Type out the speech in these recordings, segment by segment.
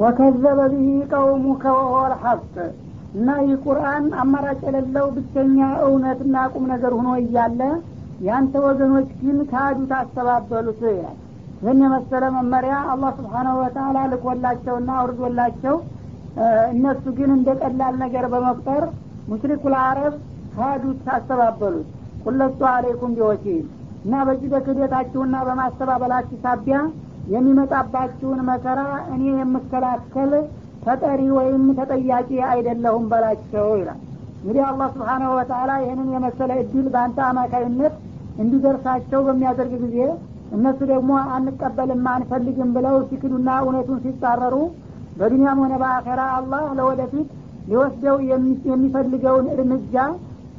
ወከዘበ ብሂ ቀውሙከ ወሆል ሐቅ እና ይህ ቁርአን አማራጭ የሌለው ብቸኛ እውነትና ቁም ነገር ሆኖ እያለ ያንተ ወገኖች ግን ካዱት አስተባበሉት ይላል። ይህን የመሰለ መመሪያ አላህ ስብሓናሁ ወተላ ልኮላቸውና አውርዶላቸው እነሱ ግን እንደ ቀላል ነገር በመቁጠር ሙሽሪኩል አረብ ካዱት አስተባበሉት ቁለቱ አለይኩም ቢወኪል። እና በዚህ በክደታችሁና በማስተባበላችሁ ሳቢያ የሚመጣባችሁን መከራ እኔ የምከላከል ተጠሪ ወይም ተጠያቂ አይደለሁም በላቸው ይላል። እንግዲህ አላህ ስብሓናሁ ወተላ ይህንን የመሰለ እድል በአንተ አማካይነት እንዲደርሳቸው በሚያደርግ ጊዜ እነሱ ደግሞ አንቀበልም አንፈልግም ብለው ሲክዱና እውነቱን ሲጻረሩ በዱኒያም ሆነ በአኸራ አላህ ለወደፊት ሊወስደው የሚፈልገውን እርምጃ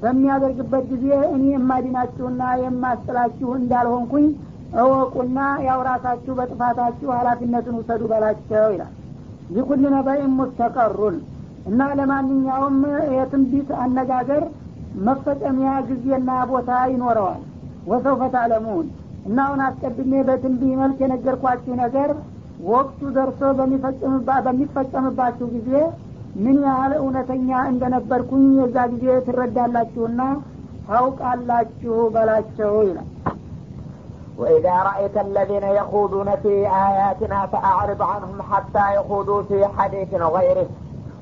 በሚያደርግበት ጊዜ እኔ የማዲናችሁና የማስጥላችሁ እንዳልሆንኩኝ እወቁና ያው ራሳችሁ በጥፋታችሁ ሀላፊነትን ውሰዱ በላቸው ይላል። ሊኩል ነበይን ሙስተቀሩን እና ለማንኛውም የትንቢት አነጋገር መፈጸሚያ ጊዜና ቦታ ይኖረዋል። ወሰውፈ ታለሙን እና አሁን አስቀድሜ በትንቢ መልክ የነገርኳችሁ ነገር ወቅቱ ደርሶ በሚፈጸምባችሁ ጊዜ ምን ያህል እውነተኛ እንደነበርኩኝ የዛ ጊዜ ትረዳላችሁና ታውቃላችሁ በላቸው ይላል وإذا رأيت الذين يخوضون في آياتنا فأعرض عنهم حتى يخوضوا في حديث غيره.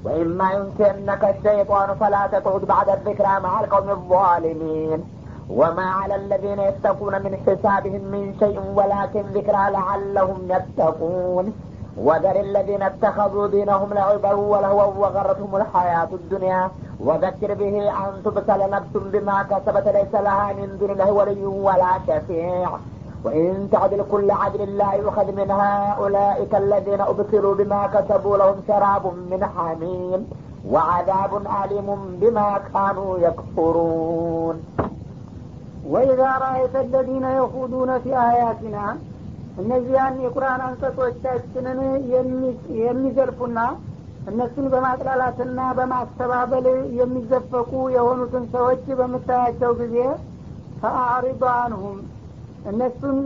وإما ينسينك الشيطان فلا تقعد بعد الذكرى مع القوم الظالمين. وما على الذين يتقون من حسابهم من شيء ولكن ذكرى لعلهم يتقون. وذر الذين اتخذوا دينهم لعبا ولهوا وغرتهم الحياة الدنيا. وذكر به أن تبتل نفس بما كسبت ليس لها من دون الله ولي ولا شفيع. وإن تعدل كل عدل لا يؤخذ منها أولئك الذين أبصروا بما كسبوا لهم شراب من حميم وعذاب أليم بما كانوا يكفرون. وإذا رأيت الذين يخوضون في آياتنا እነዚያን የቁርአን አንቀጾቻችንን የሚዘልፉና እነሱን በማጥላላትና በማስተባበል የሚዘፈቁ የሆኑትን ሰዎች በምታያቸው ጊዜ فأعرض አንሁም እነሱን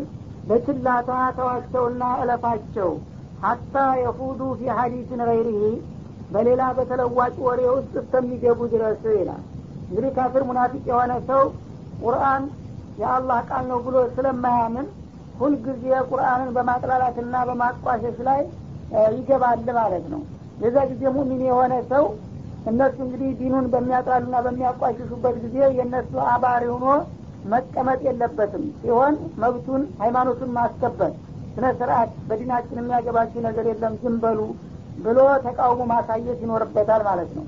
በችላታ ተዋቸውና እለፋቸው። ሀታ የፉዱ ፊ ሀዲስን ገይሪህ በሌላ በተለዋጭ ወሬ ውስጥ እስከሚገቡ ድረስ ይላል። እንግዲህ ካፍር ሙናፊቅ የሆነ ሰው ቁርአን የአላህ ቃል ነው ብሎ ስለማያምን ሁልጊዜ ቁርአንን በማጥላላትና በማቋሸሽ ላይ ይገባል ማለት ነው። የዛ ጊዜ ሙሚን የሆነ ሰው እነሱ እንግዲህ ዲኑን በሚያጥላሉና በሚያቋሽሹበት ጊዜ የእነሱ አባሪ ሆኖ መቀመጥ የለበትም። ሲሆን መብቱን ሃይማኖቱን ማስከበር ስነ ስርአት በዲናችን የሚያገባችሁ ነገር የለም ዝም በሉ ብሎ ተቃውሞ ማሳየት ይኖርበታል ማለት ነው።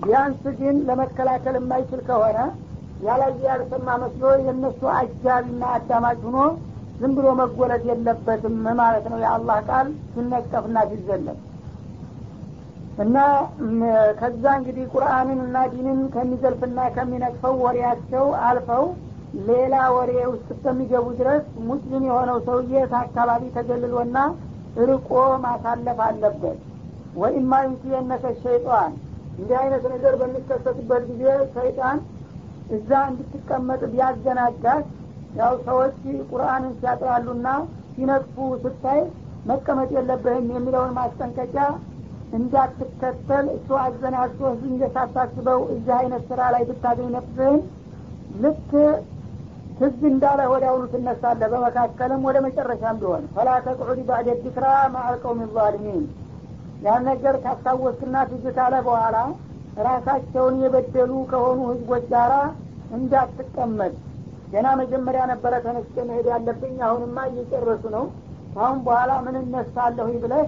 ቢያንስ ግን ለመከላከል የማይችል ከሆነ ያላየ ያልሰማ መስሎ የእነሱ አጃቢና አዳማጭ ሆኖ ዝም ብሎ መጎለት የለበትም ማለት ነው። የአላህ ቃል ሲነቀፍና ሲዘለም እና ከዛ እንግዲህ ቁርአንን እና ዲንን ከሚዘልፍና ከሚነቅፈው ወሬያቸው አልፈው ሌላ ወሬ ውስጥ እስከሚገቡ ድረስ ሙስሊም የሆነው ሰውዬ አካባቢ ተገልሎና ርቆ ማሳለፍ አለበት? ወኢማ ዩንሲየነከ ሸይጣን። እንዲህ አይነት ነገር በሚከሰትበት ጊዜ ሰይጣን እዛ እንድትቀመጥ ቢያዘናጋት ያው ሰዎች ቁርአንን ሲያጥራሉና ሲነቅፉ ስታይ መቀመጥ የለብህም የሚለውን ማስጠንቀቂያ እንዳትከተል እሱ አዘናግቶ ድንገት ሳታስበው እዚህ አይነት ስራ ላይ ብታገኝ ነፍስህን ልክ ትዝ እንዳለ አሁኑ ትነሳለህ። በመካከልም ወደ መጨረሻም ቢሆን ፈላ ተቅዑድ ባዕደ ዲክራ ማዕልቀውም ዛሊሚን። ያን ነገር ካስታወስክና ትዝ ካለ በኋላ ራሳቸውን የበደሉ ከሆኑ ህዝቦች ጋራ እንዳትቀመጥ። ገና መጀመሪያ ነበረ ተነስቼ መሄድ ያለብኝ አሁንማ እየጨረሱ ነው። አሁን በኋላ ምን እነሳለሁ ብለህ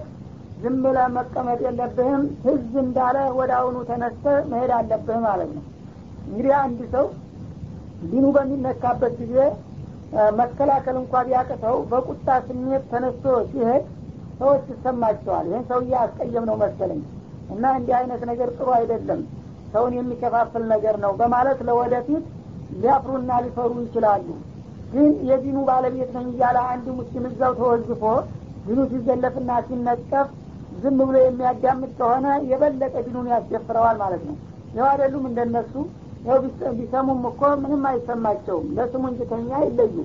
ዝም ብለህ መቀመጥ የለብህም። ትዝ እንዳለ ወደ አሁኑ ተነስተ መሄድ አለብህ ማለት ነው። እንግዲህ አንድ ሰው ዲኑ በሚነካበት ጊዜ መከላከል እንኳ ቢያቅተው በቁጣ ስሜት ተነስቶ ሲሄድ ሰዎች ይሰማቸዋል። ይህን ሰውዬ አስቀየም ነው መሰለኝ እና እንዲህ አይነት ነገር ጥሩ አይደለም ሰውን የሚከፋፍል ነገር ነው በማለት ለወደፊት ሊያፍሩና ሊፈሩ ይችላሉ። ግን የዲኑ ባለቤት ነኝ እያለ አንድ ሙስሊም እዛው ተወዝፎ ዲኑ ሲዘለፍና ሲነቀፍ ዝም ብሎ የሚያዳምጥ ከሆነ የበለጠ ዲኑን ያስደፍረዋል ማለት ነው። ይው አይደሉም እንደነሱ ቢሰሙም እኮ ምንም አይሰማቸውም። ለስሙ እንጂ ከኛ ይለዩ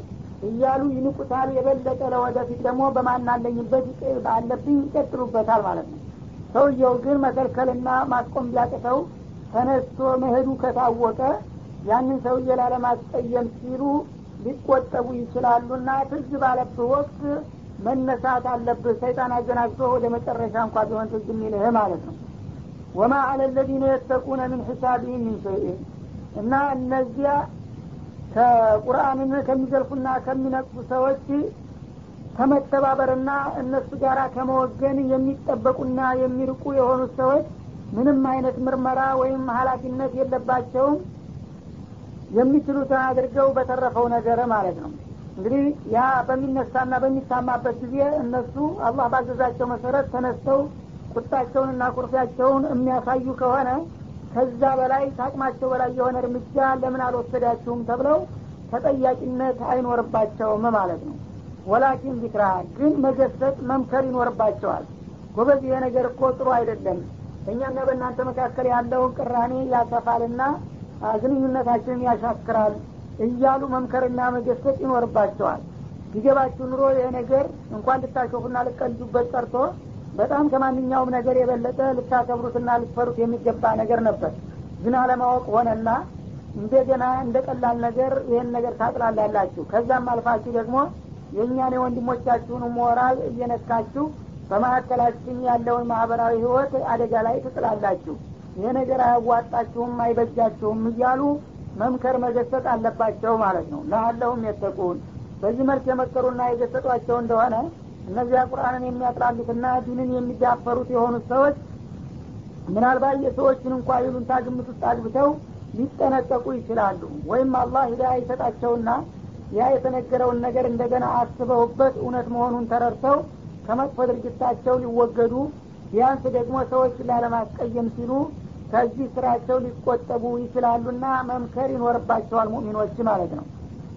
እያሉ ይንቁታል የበለጠ ለወደፊት ደግሞ በማናለኝበት አለብኝ ይቀጥሉበታል ማለት ነው። ሰውየው ግን መከልከልና ማስቆም ቢያቅተው ተነስቶ መሄዱ ከታወቀ ያንን ሰውዬ ላለማስቀየም ሲሉ ሊቆጠቡ ይችላሉና ትዝ ባለብህ ወቅት መነሳት አለብህ። ሰይጣን አዘናግቶ ወደ መጨረሻ እንኳ ቢሆን ትዝ የሚልህ ማለት ነው። ወማ አለ ለዚነ የተቁነ ምን ሒሳቢህም ምን ሸይእ እና እነዚያ ከቁርአንን ከሚዘልፉና ከሚነቅፉ ሰዎች ከመተባበርና እነሱ ጋር ከመወገን የሚጠበቁና የሚርቁ የሆኑት ሰዎች ምንም አይነት ምርመራ ወይም ሀላፊነት የለባቸውም። የሚችሉትን አድርገው በተረፈው ነገር ማለት ነው። እንግዲህ ያ በሚነሳና በሚታማበት ጊዜ እነሱ አላህ ባዘዛቸው መሰረት ተነስተው ቁጣቸውንና ኩርፊያቸውን የሚያሳዩ ከሆነ ከዛ በላይ ታቅማቸው በላይ የሆነ እርምጃ ለምን አልወሰዳችሁም ተብለው ተጠያቂነት አይኖርባቸውም ማለት ነው። ወላኪን ቢክራ ግን መገሰጥ መምከር ይኖርባቸዋል። ጎበዝ ይሄ ነገር እኮ ጥሩ አይደለም። በእኛና በእናንተ መካከል ያለውን ቅራኔ ያሰፋልና ግንኙነታችንን ያሻክራል እያሉ መምከርና መገሰጥ ይኖርባቸዋል። ቢገባችሁ ኑሮ ይሄ ነገር እንኳን ልታሾፉና ልቀልጁበት ቀርቶ በጣም ከማንኛውም ነገር የበለጠ ልታከብሩትና ልትፈሩት የሚገባ ነገር ነበር። ግን አለማወቅ ሆነና እንደገና እንደ ቀላል ነገር ይህን ነገር ታጥላላላችሁ። ከዛም አልፋችሁ ደግሞ የእኛን የወንድሞቻችሁን ሞራል እየነካችሁ በማካከላችን ያለውን ማህበራዊ ህይወት አደጋ ላይ ትጥላላችሁ። ይሄ ነገር አያዋጣችሁም አይበጃችሁም እያሉ መምከር መገሰጥ አለባቸው ማለት ነው። ለአለሁም የተቁን በዚህ መልክ የመከሩና የገሰጧቸው እንደሆነ እነዚያ ቁርአንን የሚያጥላሉትና ዲንን የሚዳፈሩት የሆኑት ሰዎች ምናልባት የሰዎችን እንኳ ይሉንታ ግምት ውስጥ አግብተው ሊጠነቀቁ ይችላሉ። ወይም አላህ ሂዳያ ይሰጣቸውና ያ የተነገረውን ነገር እንደገና አስበውበት እውነት መሆኑን ተረድተው ከመጥፎ ድርጊታቸው ሊወገዱ ቢያንስ ደግሞ ሰዎች ላለማስቀየም ሲሉ ከዚህ ስራቸው ሊቆጠቡ ይችላሉና መምከር ይኖርባቸዋል ሙሚኖች ማለት ነው።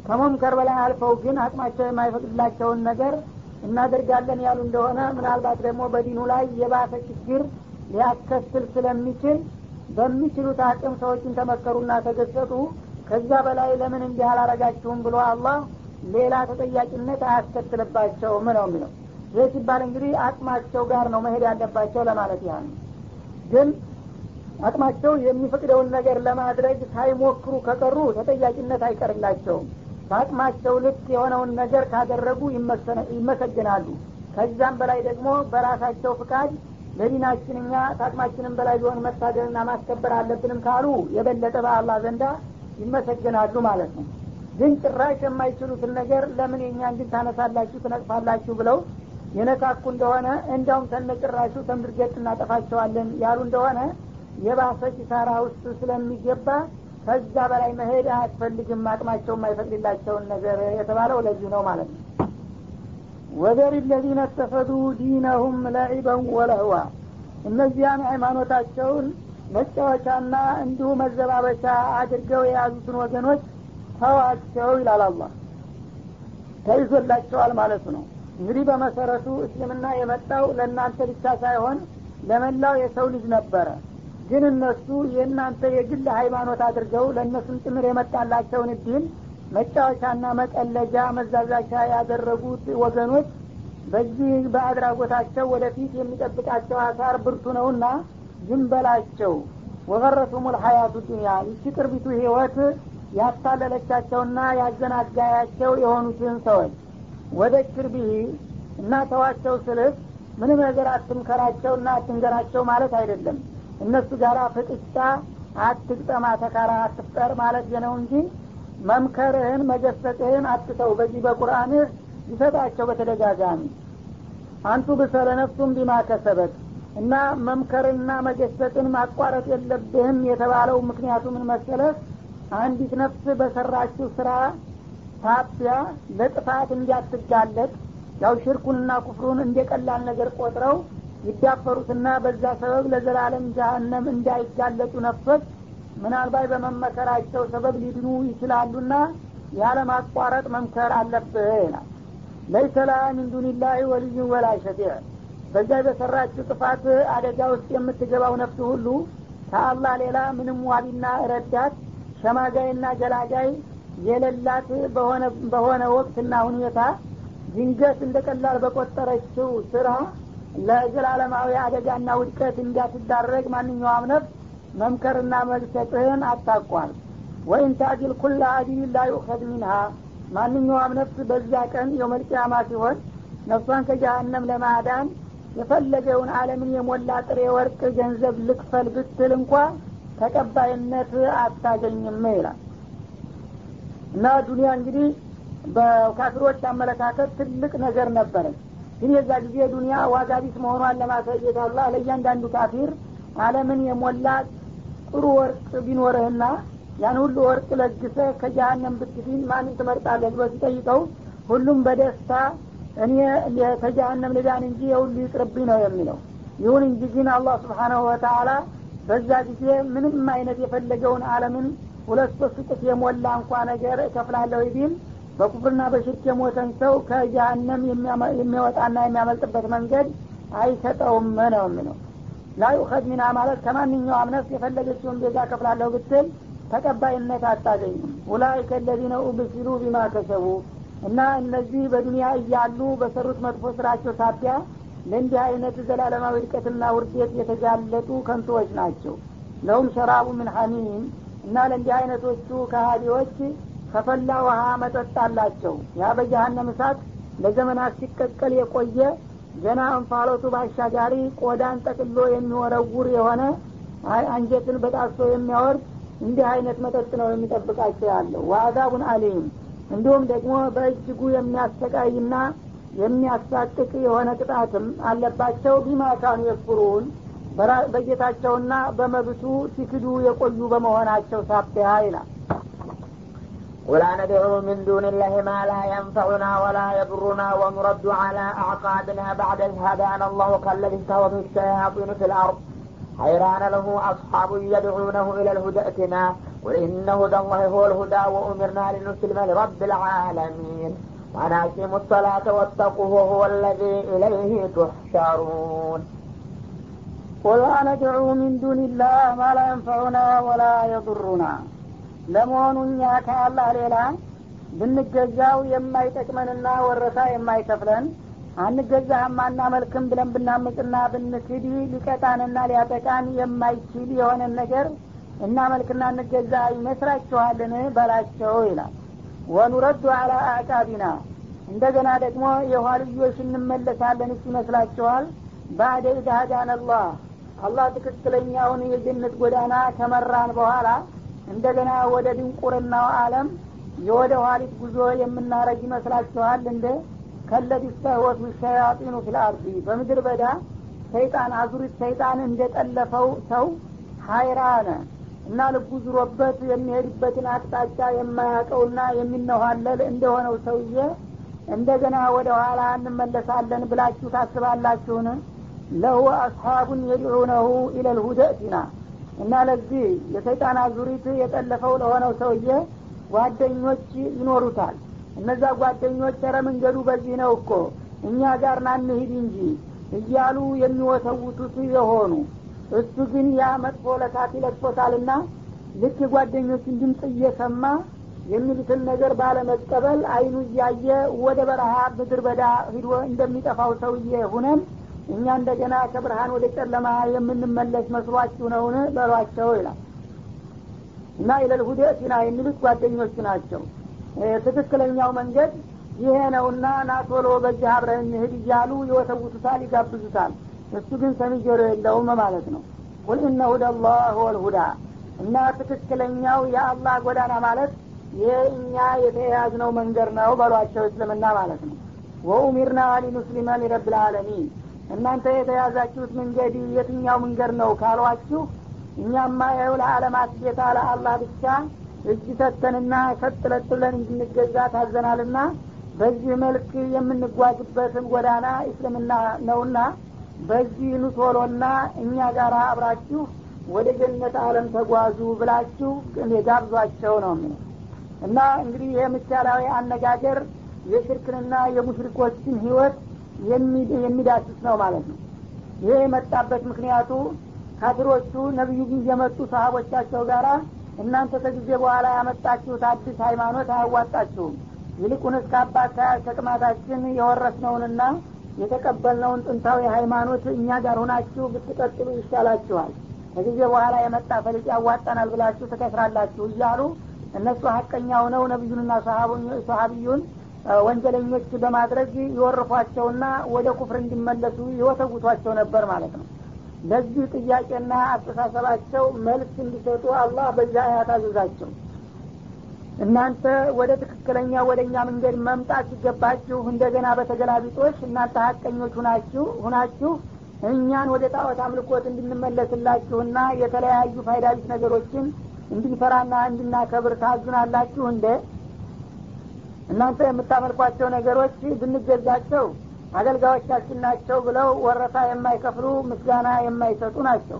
ከመምከር በላይ አልፈው ግን አቅማቸው የማይፈቅድላቸውን ነገር እናደርጋለን ያሉ እንደሆነ ምናልባት ደግሞ በዲኑ ላይ የባሰ ችግር ሊያስከትል ስለሚችል በሚችሉት አቅም ሰዎችን ተመከሩና ተገሰጡ ከዛ በላይ ለምን እንዲህ አላረጋችሁም ብሎ አላህ ሌላ ተጠያቂነት አያስከትልባቸውም ነው የሚለው። ይህ ሲባል እንግዲህ አቅማቸው ጋር ነው መሄድ ያለባቸው ለማለት ያህል ግን አቅማቸው የሚፈቅደውን ነገር ለማድረግ ሳይሞክሩ ከቀሩ ተጠያቂነት አይቀርላቸውም በአቅማቸው ልክ የሆነውን ነገር ካደረጉ ይመሰግናሉ። ከዛም በላይ ደግሞ በራሳቸው ፍቃድ ለዲናችን እኛ ታቅማችንም በላይ ቢሆን መታገልና ማስከበር አለብንም ካሉ የበለጠ በአላህ ዘንዳ ይመሰግናሉ ማለት ነው። ግን ጭራሽ የማይችሉትን ነገር ለምን የኛ እንድን ታነሳላችሁ ትነቅፋላችሁ ብለው የነካኩ እንደሆነ እንዲያውም ተነጭራሹ ተምድርገጥ እናጠፋቸዋለን ያሉ እንደሆነ የባሰ ኪሳራ ውስጥ ስለሚገባ ከዛ በላይ መሄድ አያስፈልግም አቅማቸው የማይፈቅድላቸውን ነገር የተባለው ለዚህ ነው ማለት ነው። ወደር ለዚነ ተፈዱ ዲነሁም ለዒበን ወለህዋ። እነዚያን ሃይማኖታቸውን መጫወቻና እንዲሁ መዘባበቻ አድርገው የያዙትን ወገኖች ተዋቸው ይላል አላህ። ተይዞላቸዋል ማለቱ ነው። እንግዲህ በመሰረቱ እስልምና የመጣው ለእናንተ ብቻ ሳይሆን ለመላው የሰው ልጅ ነበረ ግን እነሱ የእናንተ የግል ሃይማኖት አድርገው ለእነሱም ጭምር የመጣላቸውን እድል መጫወቻና መቀለጃ መዛዛቻ ያደረጉት ወገኖች በዚህ በአድራጎታቸው ወደፊት የሚጠብቃቸው አሳር ብርቱ ነውና ዝም በላቸው። ወገረቱም ልሀያቱ ዱኒያ ይቺ ቅርቢቱ ህይወት ያታለለቻቸውና ያዘናጋያቸው የሆኑትን ሰዎች ወደ ክርቢህ እና ተዋቸው ስልህ ምንም ነገር አትምከራቸውና አትንገራቸው ማለት አይደለም እነሱ ጋር ፍጥጫ አትግጠማ ተካራ አትፍጠር ማለት ነው እንጂ መምከርህን መገሰጥህን አትተው በዚህ በቁርአንህ ይሰጣቸው በተደጋጋሚ። አንቱ ብሰለ ነፍሱም ቢማ ከሰበት እና መምከርና መገሰጥን ማቋረጥ የለብህም የተባለው ምክንያቱ ምን መሰለህ አንዲት ነፍስ በሰራችው ስራ ታቢያ ለጥፋት እንዲያትጋለጥ ያው ሽርኩንና ኩፍሩን እንደ ቀላል ነገር ቆጥረው ይዳፈሩትና በዛ ሰበብ ለዘላለም ጀሀነም እንዳይጋለጡ ነፍሶች ምናልባት በመመከራቸው ሰበብ ሊድኑ ይችላሉና ያለማቋረጥ መምከር አለብህ ይላል ليس لها من دون الله ولي ولا شفيع በዛ በሰራችው ጥፋት አደጋ ውስጥ የምትገባው ነፍስ ሁሉ ከአላህ ሌላ ምንም ዋቢና ረዳት ሸማጋይና ገላጋይ የሌላት በሆነ ወቅትና ሁኔታ ድንገት እንደ ቀላል በቆጠረችው ስራ ለዘላለማዊ አደጋና ውድቀት እንዳትዳረግ ማንኛውም ነፍስ መምከርና መግሰጥህን አታቋል وإن تعدل كل عدل لا يؤخذ منها። ማንኛውም ነፍስ በዛ ቀን የመልቅያማ ሲሆን ነፍሷን ከጀሃነም ለማዳን የፈለገውን አለምን የሞላ ጥሬ ወርቅ ገንዘብ ልክፈል ብትል እንኳ ተቀባይነት አታገኝም ይላል። እና ዱኒያ እንግዲህ በካፊሮች አመለካከት ትልቅ ነገር ነበረች ግን የዛ ጊዜ ዱኒያ ዋጋ ቢስ መሆኗን ለማሳየት አላ ለእያንዳንዱ ካፊር አለምን የሞላ ጥሩ ወርቅ ቢኖርህና ያን ሁሉ ወርቅ ለግሰ ከጀሀነም ብትፊን ማንን ትመርጣለህ ብሎ ሲጠይቀው ሁሉም በደስታ እኔ ከጀሀነም ልዳን እንጂ የሁሉ ይቅርብኝ ነው የሚለው። ይሁን እንጂ ግን አላህ ስብሓናሁ ወተአላ በዛ ጊዜ ምንም አይነት የፈለገውን አለምን ሁለት ሶስት እጥፍ የሞላ እንኳ ነገር እከፍላለሁ ቢል በኩፍርና በሽርክ የሞተን ሰው ከጀሀነም የሚያወጣና የሚያመልጥበት መንገድ አይሰጠውም ነው የሚለው። ላ ዩኸድ ሚና ማለት ከማንኛውም ነፍስ የፈለገችውን ቤዛ ከፍላለሁ ብትል ተቀባይነት አታገኝም። ኡላይከ ለዚነ ኡብሲሉ ቢማ ከሰቡ እና እነዚህ በዱንያ እያሉ በሰሩት መጥፎ ስራቸው ሳቢያ ለእንዲህ አይነት ዘላለማዊ ውድቀትና ውርዴት የተጋለጡ ከንቶዎች ናቸው። ለሁም ሸራቡ ምን ሐሚም እና ለእንዲህ አይነቶቹ ከሃዲዎች ከፈላ ውሃ መጠጥ አላቸው። ያ በጀሀነም እሳት ለዘመናት ሲቀቀል የቆየ ገና እንፋሎቱ ባሻጋሪ ቆዳን ጠቅሎ የሚወረውር የሆነ አንጀትን በጣሶ የሚያወርድ እንዲህ አይነት መጠጥ ነው የሚጠብቃቸው ያለው። ወአዛቡን አሊም። እንዲሁም ደግሞ በእጅጉ የሚያሰቃይና የሚያሳቅቅ የሆነ ቅጣትም አለባቸው። ቢማካኑ የክፍሩን በጌታቸውና በመብቱ ሲክዱ የቆዩ በመሆናቸው ሳቢያ ይላል ولا ندعو من دون الله ما لا ينفعنا ولا يضرنا ونرد على أعقابنا بعد إذ هدانا الله كالذي استهوته الشياطين في الأرض. حيران له أصحاب يدعونه إلى الهدى ائتنا. قل إن هدى الله هو الهدى وأمرنا لنسلم لرب العالمين. وأن أقيموا الصلاة واتقوه وهو الذي إليه تحشرون. ولا ندعو من دون الله ما لا ينفعنا ولا يضرنا. ለመሆኑ እኛ ከአላህ ሌላ ብንገዛው የማይጠቅመንና ወረታ የማይከፍለን አንገዛህም አናመልክም ብለን ብናምፅና ብንክድ ሊቀጣንና ሊያጠቃን የማይችል የሆነን ነገር እናመልክና እንገዛ ይመስላችኋልን? በላቸው ይላል። ወኑረዱ አላ አዕቃቢና እንደገና ደግሞ የኋልዮሽ እንመለሳለን። ይመስላችኋል? ባዕደ ኢድ አላህ። አላህ ትክክለኛውን የጀነት ጎዳና ከመራን በኋላ እንደገና ወደ ድንቁርናው አለም የወደ ኋሊት ጉዞ የምናረግ ይመስላችኋል እንደ ከለዚ ስተህወቱ ሸያጢኑ ፊልአርዲ በምድር በዳ ሰይጣን አዙሪት ሰይጣን እንደጠለፈው ሰው ሀይራነ እና ልቡ ዙሮበት የሚሄድበትን አቅጣጫ የማያውቀውና የሚነኋለል እንደሆነው ሰውዬ እንደገና ወደ ኋላ እንመለሳለን ብላችሁ ታስባላችሁን? ለሁ አስሓቡን የድዑነሁ ኢለልሁደእቲና እና ለዚህ የሰይጣን አዙሪት የጠለፈው ለሆነው ሰውዬ ጓደኞች ይኖሩታል። እነዛ ጓደኞች ረ መንገዱ በዚህ ነው እኮ እኛ ጋር ናንሂድ እንጂ እያሉ የሚወተውቱት የሆኑ። እሱ ግን ያ መጥፎ ለካት ይለቅፎታልና ልክ የጓደኞችን ድምፅ እየሰማ የሚሉትን ነገር ባለመቀበል አይኑ እያየ ወደ በረሃ ምድር በዳ ሂዶ እንደሚጠፋው ሰውዬ ሁነን እኛ እንደገና ከብርሃን ወደ ጨለማ የምንመለስ መስሏችሁ ነውን? በሏቸው ይላል። እና ኢለልሁዴቲና የሚሉት ጓደኞቹ ናቸው። ትክክለኛው መንገድ ይሄ ነውና ናቶሎ በዚህ አብረን እንሂድ እያሉ ይወተውቱታል ይጋብዙታል። እሱ ግን ሰሚ የለውም ማለት ነው። ቁል እነ ሁደላህ ወልሁዳ እና ትክክለኛው የአላህ ጎዳና ማለት ይሄ እኛ የተያያዝነው መንገድ ነው በሏቸው እስልምና ማለት ነው። ወኡሚርና ሊኑስሊመ ሊረብ ልዓለሚን እናንተ የተያዛችሁት መንገድ የትኛው መንገድ ነው ካሏችሁ እኛማ ይኸው ለዓለማት ጌታ ለአላህ ብቻ እጅ ሰተንና ሰጥለጥ ብለን እንድንገዛ ታዘናልና በዚህ መልክ የምንጓዝበትን ጎዳና እስልምና ነውና በዚህ ኑቶሎና እኛ ጋር አብራችሁ ወደ ጀነት አለም ተጓዙ ብላችሁ ጋብዟቸው ነው የሚለው። እና እንግዲህ ይህ ምሳሌያዊ አነጋገር የሽርክንና የሙሽሪኮችን ህይወት የሚዳስስ ነው ማለት ነው። ይሄ የመጣበት ምክንያቱ ካፊሮቹ ነቢዩ ጊዜ የመጡ ሰሀቦቻቸው ጋራ እናንተ ከጊዜ በኋላ ያመጣችሁት አዲስ ሃይማኖት አያዋጣችሁም። ይልቁንስ ከአባት ከቅማታችን የወረስነውንና የተቀበልነውን ጥንታዊ ሃይማኖት እኛ ጋር ሁናችሁ ብትቀጥሉ ይሻላችኋል። ከጊዜ በኋላ የመጣ ፈሊጥ ያዋጣናል ብላችሁ ትከስራላችሁ እያሉ እነሱ ሀቀኛ ሆነው ነቢዩንና ሰሀቢዩን ወንጀለኞች በማድረግ ይወርፏቸውና ወደ ኩፍር እንዲመለሱ ይወተውቷቸው ነበር ማለት ነው። ለዚህ ጥያቄና አስተሳሰባቸው መልስ እንዲሰጡ አላህ በዚህ አያት አዘዛቸው። እናንተ ወደ ትክክለኛ ወደ እኛ መንገድ መምጣት ሲገባችሁ እንደገና በተገላቢጦች እናንተ ሀቀኞች ሁናችሁ ሁናችሁ እኛን ወደ ጣዖት አምልኮት እንድንመለስላችሁና የተለያዩ ፋይዳቢስ ነገሮችን እንድንፈራና እንድናከብር ታዙናላችሁ እንደ እናንተ የምታመልኳቸው ነገሮች ብንገዛቸው አገልጋዮቻችን ናቸው ብለው ወረታ የማይከፍሉ ምስጋና የማይሰጡ ናቸው።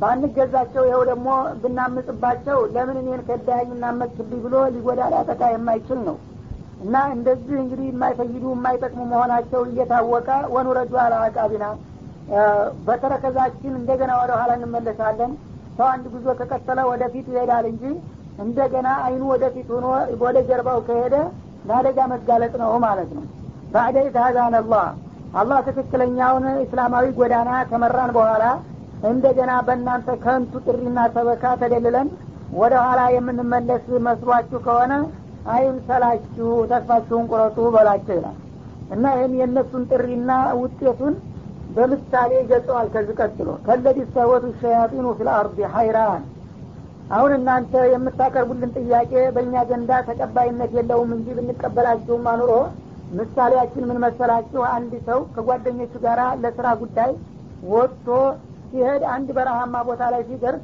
ባንገዛቸው ይኸው ደግሞ ብናምጽባቸው ለምን እኔን ከዳኝ እናመጽብኝ ብሎ ሊጎዳ ሊያጠቃ የማይችል ነው። እና እንደዚህ እንግዲህ የማይፈይዱ የማይጠቅሙ መሆናቸው እየታወቀ ወኑረዱ አላአቃቢና በተረከዛችን እንደገና ወደ ኋላ እንመለሳለን። ሰው አንድ ጉዞ ከቀጠለ ወደፊት ይሄዳል እንጂ እንደገና አይኑ ወደፊት ሆኖ ወደ ጀርባው ከሄደ ለአደጋ መጋለጥ ነው ማለት ነው። ባዕደ ኢትሃዛን አላህ። አላህ ትክክለኛውን እስላማዊ ጎዳና ከመራን በኋላ እንደገና በእናንተ ከንቱ ጥሪና ሰበካ ተደልለን ወደ ኋላ የምንመለስ መስሏችሁ ከሆነ አይምሰላችሁ ተስፋችሁን ቁረጡ በላቸው ይላል። እና ይህን የእነሱን ጥሪና ውጤቱን በምሳሌ ይገልጸዋል ከዚህ ቀጥሎ። كالذي استهوته الشياطين في الأرض حيران አሁን እናንተ የምታቀርቡልን ጥያቄ በእኛ ዘንዳ ተቀባይነት የለውም እንጂ ብንቀበላችሁም አኑሮ ምሳሌያችን ምን መሰላችሁ? አንድ ሰው ከጓደኞቹ ጋር ለስራ ጉዳይ ወጥቶ ሲሄድ አንድ በረሃማ ቦታ ላይ ሲደርስ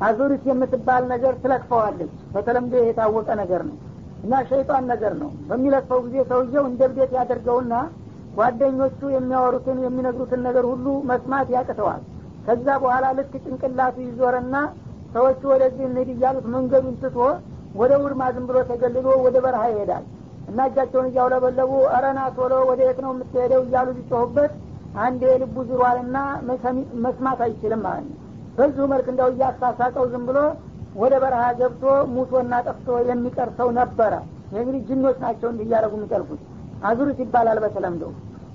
አዙሪት የምትባል ነገር ትለክፈዋለች በተለምዶ የታወቀ ነገር ነው እና ሸይጣን ነገር ነው። በሚለክፈው ጊዜ ሰውየው እንደ ብዴት ያደርገውና ጓደኞቹ የሚያወሩትን የሚነግሩትን ነገር ሁሉ መስማት ያቅተዋል ከዛ በኋላ ልክ ጭንቅላቱ ይዞርና ሰዎቹ ወደዚህ እንሂድ እያሉት መንገዱን ትቶ ወደ ውድማ ዝም ብሎ ተገልሎ ወደ በረሃ ይሄዳል። እና እጃቸውን እያውለበለቡ እረና ቶሎ ወደ የት ነው የምትሄደው? እያሉ ቢጮሁበት አንድ የልቡ ዝሯልና መስማት አይችልም ማለት ነው። በዚሁ መልክ እንደው እያሳሳቀው ዝም ብሎ ወደ በረሃ ገብቶ ሙቶና ጠፍቶ የሚቀር ሰው ነበረ። እንግዲህ ጅኖች ናቸው እንዲህ እያደረጉ የሚጠልፉት። አዙሪት ይባላል በተለምዶ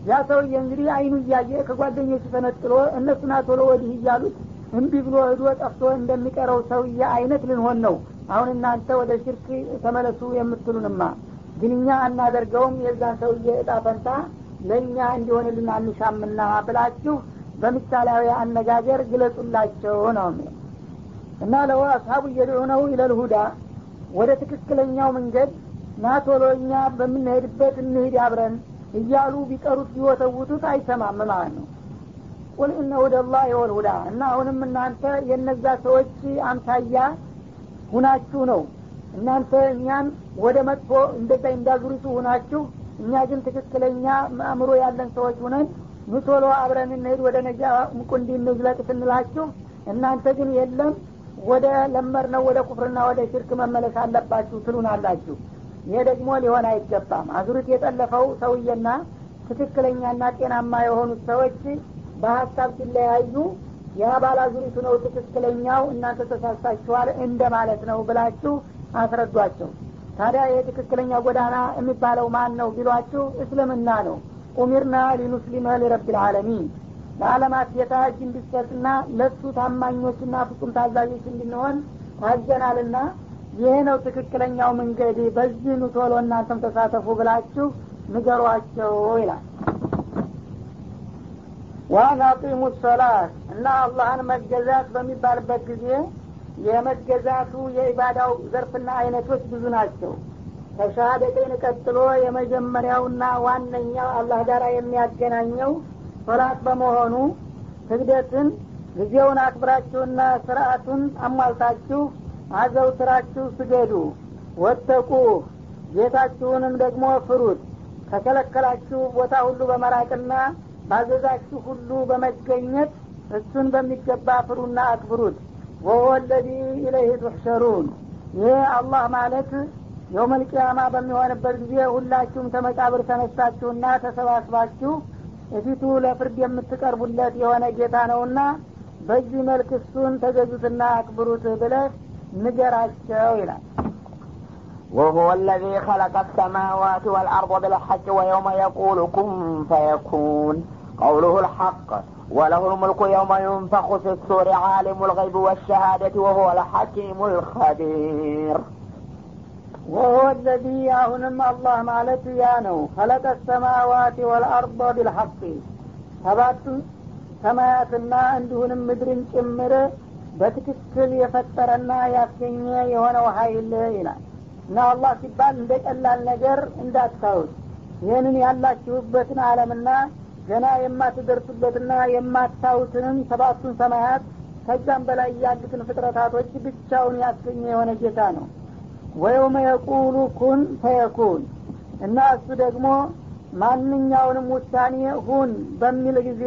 ያ ሰውዬ እንግዲህ አይኑ እያየ ከጓደኞቹ ተነጥሎ እነሱና ቶሎ ወዲህ እያሉት እምቢ ብሎ ህዶ ጠፍቶ እንደሚቀረው ሰውዬ አይነት ልንሆን ነው። አሁን እናንተ ወደ ሽርክ ተመለሱ የምትሉንማ። ግን እኛ አናደርገውም። የዛን ሰውዬ እጣ ፈንታ ለእኛ እንዲሆንልን አንሻምና ብላችሁ በምሳሌያዊ አነጋገር ግለጹላቸው ነው። የሚለው እና ለው አስሀቡ እየድዑነው ኢለልሁዳ ወደ ትክክለኛው መንገድ ናቶሎ እኛ በምንሄድበት እንሂድ አብረን እያሉ ቢቀሩት ቢወተውቱት አይሰማም ማለት ነው። ቁል እነ ሁደላህ ወልሁዳ እና አሁንም እናንተ የነዛ ሰዎች አምሳያ ሁናችሁ ነው። እናንተ እኛን ወደ መጥፎ እንደዛ እንዳዙሪቱ ሁናችሁ እኛ ግን ትክክለኛ አእምሮ ያለን ሰዎች ሁነን ምቶሎ አብረን እንሄድ ወደ ነጃ ቁንዲ እንዝለቅ ስንላችሁ እናንተ ግን የለም ወደ ለመር ነው ወደ ኩፍርና ወደ ሽርክ መመለስ አለባችሁ ትሉናላችሁ ይሄ ደግሞ ሊሆን አይገባም። አዙሪት የጠለፈው ሰውዬና ትክክለኛና ጤናማ የሆኑት ሰዎች በሀሳብ ሲለያዩ ያ ባላዙሪቱ ነው ትክክለኛው እናንተ ተሳሳችኋል እንደ ማለት ነው ብላችሁ አስረዷቸው። ታዲያ ይህ ትክክለኛ ጎዳና የሚባለው ማን ነው ቢሏችሁ እስልምና ነው። وأمرنا لنسلم لرب العالمين ለዓለማት ጌታ እጅ እንዲሰጥና ለሱ ታማኞችና ፍጹም ታዛዦች እንድንሆን ታዘናልና ይሄ ነው ትክክለኛው መንገድ። በዚህ ኑ ቶሎ እናንተም ተሳተፉ ብላችሁ ንገሯቸው ይላል። وأن أقيموا الصلاة እና አላህን መገዛት በሚባልበት ጊዜ የመገዛቱ የኢባዳው ዘርፍና አይነቶች ብዙ ናቸው። ከሻሃደተይን ቀጥሎ የመጀመሪያውና ዋነኛው አላህ ጋር የሚያገናኘው ሶላት በመሆኑ ስግደትን ጊዜውን አክብራችሁና ስርአቱን አሟልታችሁ አዘውትራችሁ ስገዱ ወተቁ ጌታችሁንም ደግሞ ፍሩት። ከከለከላችሁ ቦታ ሁሉ በመራቅና ባዘዛችሁ ሁሉ በመገኘት እሱን በሚገባ ፍሩና አክብሩት። ወሆ ለዚ ኢለይህ ትሕሸሩን ይህ አላህ ማለት የውመልቅያማ በሚሆንበት ጊዜ ሁላችሁም ተመቃብር ተነሳችሁና ተሰባስባችሁ እፊቱ ለፍርድ የምትቀርቡለት የሆነ ጌታ ነውና በዚህ መልክ እሱን ተገዙትና አክብሩት ብለህ ንገራቸው ይላል وهو الذي خلق السماوات والأرض بالحق ويوم يقول كن فيكون قوله الحق وله الملك يوم ينفخ في السور عالم الغيب والشهادة وهو الحكيم الخبير وهو الذي አሁንም አላህ ማለት ያ ነው خلق السماوات والأرض بالحق ሰባቱ ሰማያትና እንዲሁንም ምድርን ጭምር በትክክል የፈጠረና ያስገኘ የሆነው ሀይል ይላል። እና አላህ ሲባል እንደ ቀላል ነገር እንዳታዩት። ይህንን ያላችሁበትን አለምና ገና የማትደርሱበትና የማታዩትንም ሰባቱን ሰማያት ከዛም በላይ ያሉትን ፍጥረታቶች ብቻውን ያስገኘ የሆነ ጌታ ነው። ወየውመ የቁሉ ኩን ፈየኩን። እና እሱ ደግሞ ማንኛውንም ውሳኔ ሁን በሚል ጊዜ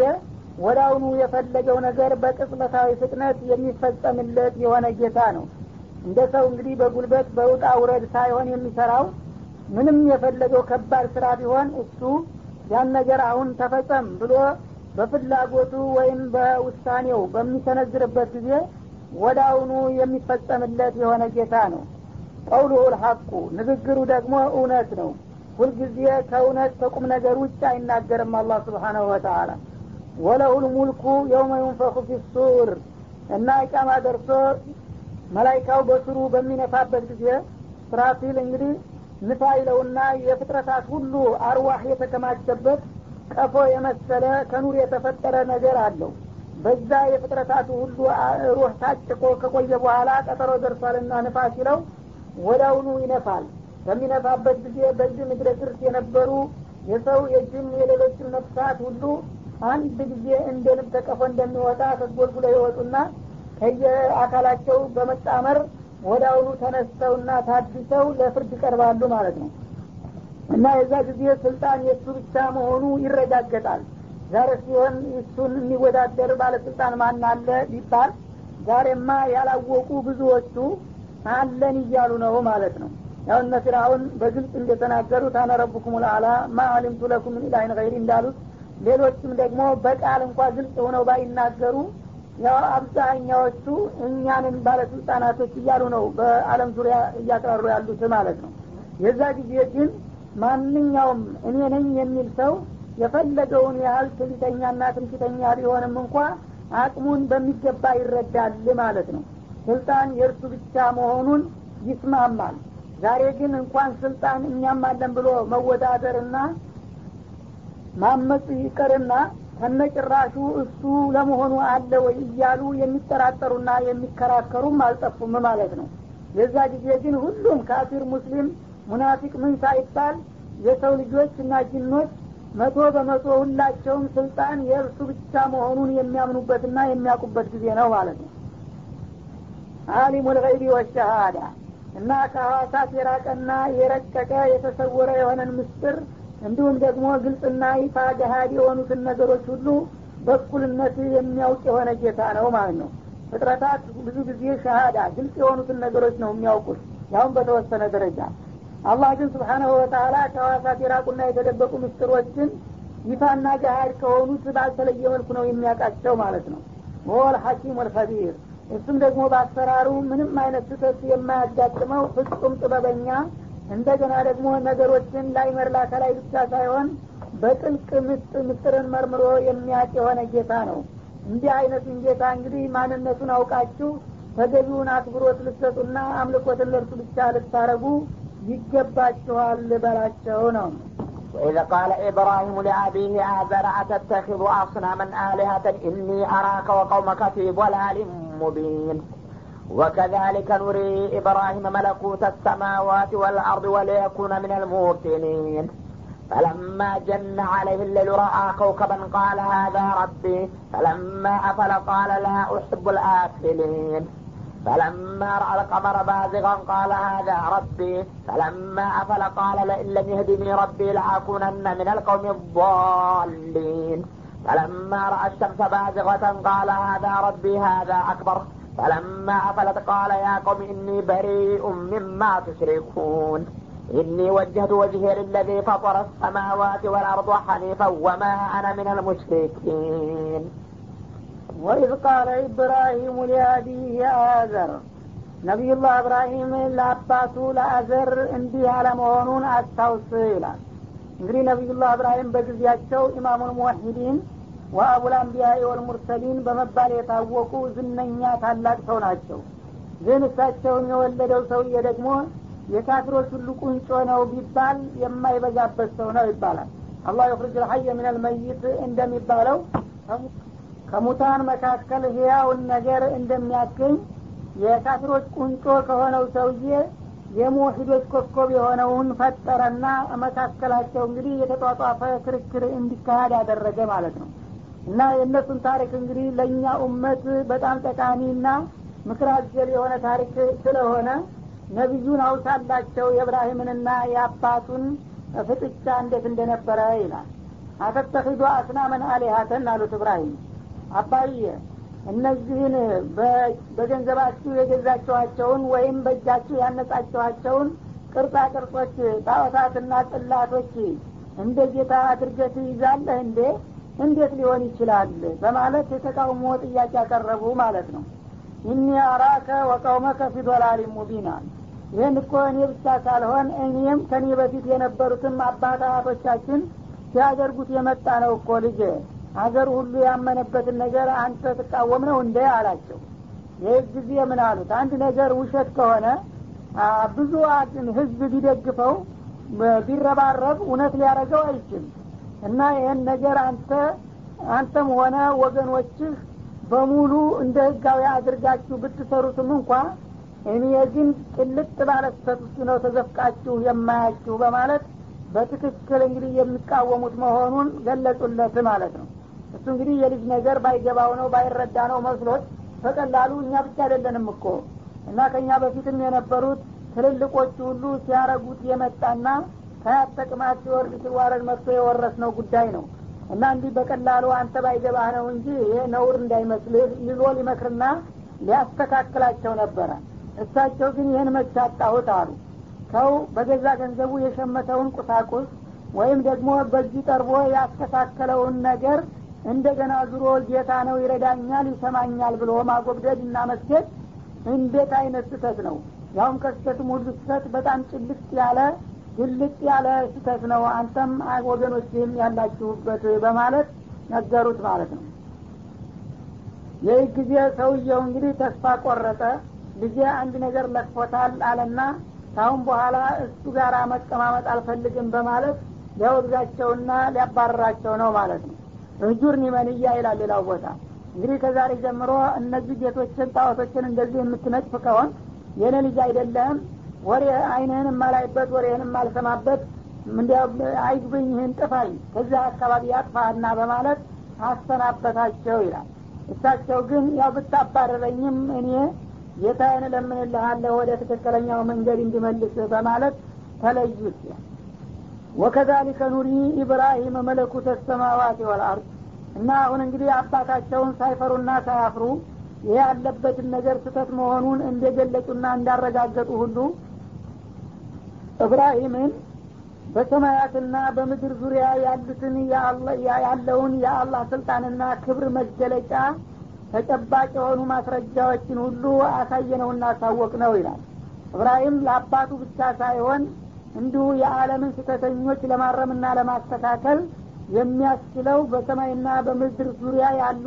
ወዳውኑ የፈለገው ነገር በቅጽበታዊ ፍጥነት የሚፈጸምለት የሆነ ጌታ ነው። እንደ ሰው እንግዲህ በጉልበት በውጣ ውረድ ሳይሆን የሚሰራው ምንም የፈለገው ከባድ ስራ ቢሆን እሱ ያን ነገር አሁን ተፈጸም ብሎ በፍላጎቱ ወይም በውሳኔው በሚሰነዝርበት ጊዜ ወዳውኑ የሚፈጸምለት የሆነ ጌታ ነው። ቀውሉሁ ልሐቁ ንግግሩ ደግሞ እውነት ነው። ሁልጊዜ ከእውነት ከቁም ነገር ውጭ አይናገርም አላህ ስብሓናሁ ወተአላ ወለሁል ሙልኩ የውመ ዩንፈኩ ፊሱር እና ኢቃማ ደርሶ መላይካው በስሩ በሚነፋበት ጊዜ ስራፊል እንግዲህ ንፋ ይለውና የፍጥረታት ሁሉ አርዋህ የተከማቸበት ቀፎ የመሰለ ከኑር የተፈጠረ ነገር አለው። በዛ የፍጥረታቱ ሁሉ ሩህ ታጭቆ ከቆየ በኋላ ቀጠሮ ደርሷልና ንፋ ሲለው ወዳውኑ ይነፋል። በሚነፋበት ጊዜ በዚህ ምድረ ስርት የነበሩ የሰው የጅን የሌሎችን ነፍሳት ሁሉ አንድ ጊዜ እንደ ንብ ተቀፎ እንደሚወጣ ተጎልጉለው ይወጡና ከየአካላቸው በመጣመር ወዳውኑ ተነስተውና ታድሰው ለፍርድ ይቀርባሉ ማለት ነው። እና የዛ ጊዜ ስልጣን የእሱ ብቻ መሆኑ ይረጋገጣል። ዛሬ ሲሆን እሱን የሚወዳደር ባለስልጣን ማን አለ ቢባል ዛሬማ ያላወቁ ብዙዎቹ አለን እያሉ ነው ማለት ነው። ያው እነ ፊርአውን በግልጽ እንደተናገሩት አነ ረቡኩም ማ አሊምቱ ለኩም ምን ኢላይን ገይሪ እንዳሉት ሌሎችም ደግሞ በቃል እንኳ ግልጽ ሆነው ባይናገሩ ያው አብዛኛዎቹ እኛንን ባለስልጣናቶች እያሉ ነው በአለም ዙሪያ እያቅራሩ ያሉት ማለት ነው። የዛ ጊዜ ግን ማንኛውም እኔ ነኝ የሚል ሰው የፈለገውን ያህል ትዕቢተኛና ትምክተኛ ቢሆንም እንኳ አቅሙን በሚገባ ይረዳል ማለት ነው። ስልጣን የእርሱ ብቻ መሆኑን ይስማማል። ዛሬ ግን እንኳን ስልጣን እኛም አለን ብሎ መወዳደርና ማመፅ ይቀርና ከነጭራሹ እሱ ለመሆኑ አለ ወይ እያሉ የሚጠራጠሩና የሚከራከሩም አልጠፉም ማለት ነው። የዛ ጊዜ ግን ሁሉም ካፊር ሙስሊም ሙናፊቅ ምን ሳይባል የሰው ልጆች እና ጅኖች መቶ በመቶ ሁላቸውም ስልጣን የእርሱ ብቻ መሆኑን የሚያምኑበትና የሚያውቁበት ጊዜ ነው ማለት ነው። አሊሙ ልገይቢ ወሸሃዳ እና ከሐዋሳት የራቀና የረቀቀ የተሰወረ የሆነን ምስጥር እንዲሁም ደግሞ ግልጽና ይፋ ገሃድ የሆኑትን ነገሮች ሁሉ በኩልነት የሚያውቅ የሆነ ጌታ ነው ማለት ነው። ፍጥረታት ብዙ ጊዜ ሸሃዳ ግልጽ የሆኑትን ነገሮች ነው የሚያውቁት ያሁን በተወሰነ ደረጃ። አላህ ግን ስብሓናሁ ወተላ ከሐዋሳት የራቁና የተደበቁ ምስጢሮችን ይፋና ገሃድ ከሆኑት ባልተለየ መልኩ ነው የሚያውቃቸው ማለት ነው። ወል ሐኪም ወልከቢር እሱም ደግሞ በአሰራሩ ምንም አይነት ስህተት የማያጋጥመው ፍጹም ጥበበኛ እንደገና ደግሞ ነገሮችን ላይመር ከላይ ብቻ ሳይሆን በጥልቅ ምስጥርን መርምሮ የሚያቅ የሆነ ጌታ ነው እንዲህ አይነቱን ጌታ እንግዲህ ማንነቱን አውቃችሁ ተገቢውን አክብሮት ልትሰጡና አምልኮትን ለእርሱ ብቻ ልታረጉ ይገባችኋል በላቸው ነው وإذ قال إبراهيم لأبيه آذر أتتخذ أصناما آلهة إني أراك وقومك في ضلال مبين وكذلك نري إبراهيم ملكوت السماوات والأرض وليكون من الموقنين. فلما جن عليه الليل رأى كوكبا قال هذا ربي. فلما أفل قال لا أحب الآفلين فلما رأى القمر بازغا قال هذا ربي. فلما أفل قال لئن لم يهدني ربي لأكونن من القوم الضالين. فلما رأى الشمس بازغة قال هذا ربي هذا أكبر. فلما أفلت قال يا قوم إني بريء مما تشركون إني وجهت وجهي للذي فطر السماوات والأرض حنيفا وما أنا من المشركين ወኢዝ ቃለ ኢብራሂሙ ሊአቢህ አዘር ነቢዩላህ እብራሂም ለአባቱ ለአዘር እንዲህ ያለመሆኑን አስታውስ ይላል እንግዲህ ነቢዩላህ እብራሂም በጊዜያቸው ኢማሙል ሙወሒዲን ወአቡል አንቢያ ወልሙርሰሊን በመባል የታወቁ ዝነኛ ታላቅ ሰው ናቸው። ግን እሳቸውን የወለደው ሰውዬ ደግሞ የካፊሮች ሁሉ ቁንጮ ነው ቢባል የማይበዛበት ሰው ነው ይባላል። አላህ የኽርጅ ልሐየ ምን አልመይት እንደሚባለው ከሙታን መካከል ህያውን ነገር እንደሚያገኝ የካፊሮች ቁንጮ ከሆነው ሰውዬ የሙወሒዶች ኮከብ የሆነውን ፈጠረና መካከላቸው እንግዲህ የተጧጧፈ ክርክር እንዲካሄድ አደረገ ማለት ነው እና የእነሱን ታሪክ እንግዲህ ለእኛ ኡመት በጣም ጠቃሚና ምክር አዘል የሆነ ታሪክ ስለሆነ ነቢዩን አውሳላቸው የእብራሂምንና የአባቱን ፍጥጫ እንዴት እንደነበረ ይላል። አተተኺዱ አስናመን አሊሃተን አሉት እብራሂም። አባዬ እነዚህን በገንዘባችሁ የገዛችኋቸውን ወይም በእጃችሁ ያነጻችኋቸውን ቅርጻ ቅርጾች ጣዖታትና ጽላቶች እንደ ጌታ አድርገህ ትይዛለህ እንዴ እንዴት ሊሆን ይችላል በማለት የተቃውሞ ጥያቄ ያቀረቡ ማለት ነው። ኢኒ አራከ ወቀውመከ ፊ ዶላሊን ሙቢናል ይህን እኮ እኔ ብቻ ሳልሆን እኔም ከኔ በፊት የነበሩትም አባት አያቶቻችን ሲያደርጉት የመጣ ነው እኮ ልጅ ሀገር ሁሉ ያመነበትን ነገር አንተ ትቃወም ነው እንደ አላቸው። ይህ ጊዜ ምን አሉት? አንድ ነገር ውሸት ከሆነ ብዙ ህዝብ ቢደግፈው ቢረባረብ እውነት ሊያደረገው አይችልም እና ይህን ነገር አንተ አንተም ሆነ ወገኖችህ በሙሉ እንደ ህጋዊ አድርጋችሁ ብትሰሩትም እንኳ እኔ ግን ቅልጥ ባለ ነው ተዘፍቃችሁ የማያችሁ በማለት በትክክል እንግዲህ የሚቃወሙት መሆኑን ገለጹለት ማለት ነው። እሱ እንግዲህ የልጅ ነገር ባይገባው ነው ባይረዳ ነው መስሎት በቀላሉ እኛ ብቻ አይደለንም እኮ። እና ከእኛ በፊትም የነበሩት ትልልቆቹ ሁሉ ሲያረጉት የመጣና ከያት ተቅማት ሲወርድ ሲዋረድ መጥቶ የወረስ ነው ጉዳይ ነው። እና እንዲህ በቀላሉ አንተ ባይገባህ ነው እንጂ ይሄ ነውር እንዳይመስልህ ይዞ ሊመክርና ሊያስተካክላቸው ነበረ። እሳቸው ግን ይህን መች አጣሁት አሉ። ሰው በገዛ ገንዘቡ የሸመተውን ቁሳቁስ ወይም ደግሞ በእጅ ጠርቦ ያስተካከለውን ነገር እንደገና ዙሮ ጌታ ነው ይረዳኛል ይሰማኛል ብሎ ማጎብደድ እና መስገድ እንዴት አይነት ስህተት ነው? ያውም ከስህተትም ሁሉ ስህተት በጣም ጭልጥ ያለ ግልጥ ያለ ስህተት ነው። አንተም ወገኖችህም ያላችሁበት በማለት ነገሩት ማለት ነው። ይህ ጊዜ ሰውየው እንግዲህ ተስፋ ቆረጠ። ልጄ አንድ ነገር ለክፎታል አለና ካሁን በኋላ እሱ ጋር መቀማመጥ አልፈልግም በማለት ሊያወግዛቸውና ሊያባረራቸው ነው ማለት ነው። እጁርኒ መንያ ይላል ሌላው ቦታ። እንግዲህ ከዛሬ ጀምሮ እነዚህ ጌቶችን ጣዖቶችን እንደዚህ የምትነጭፍ ከሆን የኔ ልጅ አይደለም ወሬ አይንህን የማላይበት ወሬህን የማልሰማበት አይግብኝ ይህን ጥፋኝ ከዚያ አካባቢ ያጥፋና በማለት አሰናበታቸው ይላል። እሳቸው ግን ያው ብታባረረኝም እኔ ጌታዬን እለምንልሃለሁ ወደ ትክክለኛው መንገድ እንዲመልስ በማለት ተለዩት ወከዛሊከ ኑሪ ኢብራሂም መለኩተ ሰማዋት ወልአርድ። እና አሁን እንግዲህ አባታቸውን ሳይፈሩና ሳያፍሩ ይህ ያለበትን ነገር ስተት መሆኑን እንደገለጹና እንዳረጋገጡ ሁሉ እብራሂምን በሰማያትና በምድር ዙሪያ ያሉትን ያለውን የአላህ ስልጣንና ክብር መገለጫ ተጨባጭ የሆኑ ማስረጃዎችን ሁሉ አሳየነውና አሳወቅ ነው ይላል። እብራሂም ለአባቱ ብቻ ሳይሆን እንዲሁ የዓለምን ስህተተኞች ለማረምና ለማስተካከል የሚያስችለው በሰማይና በምድር ዙሪያ ያሉ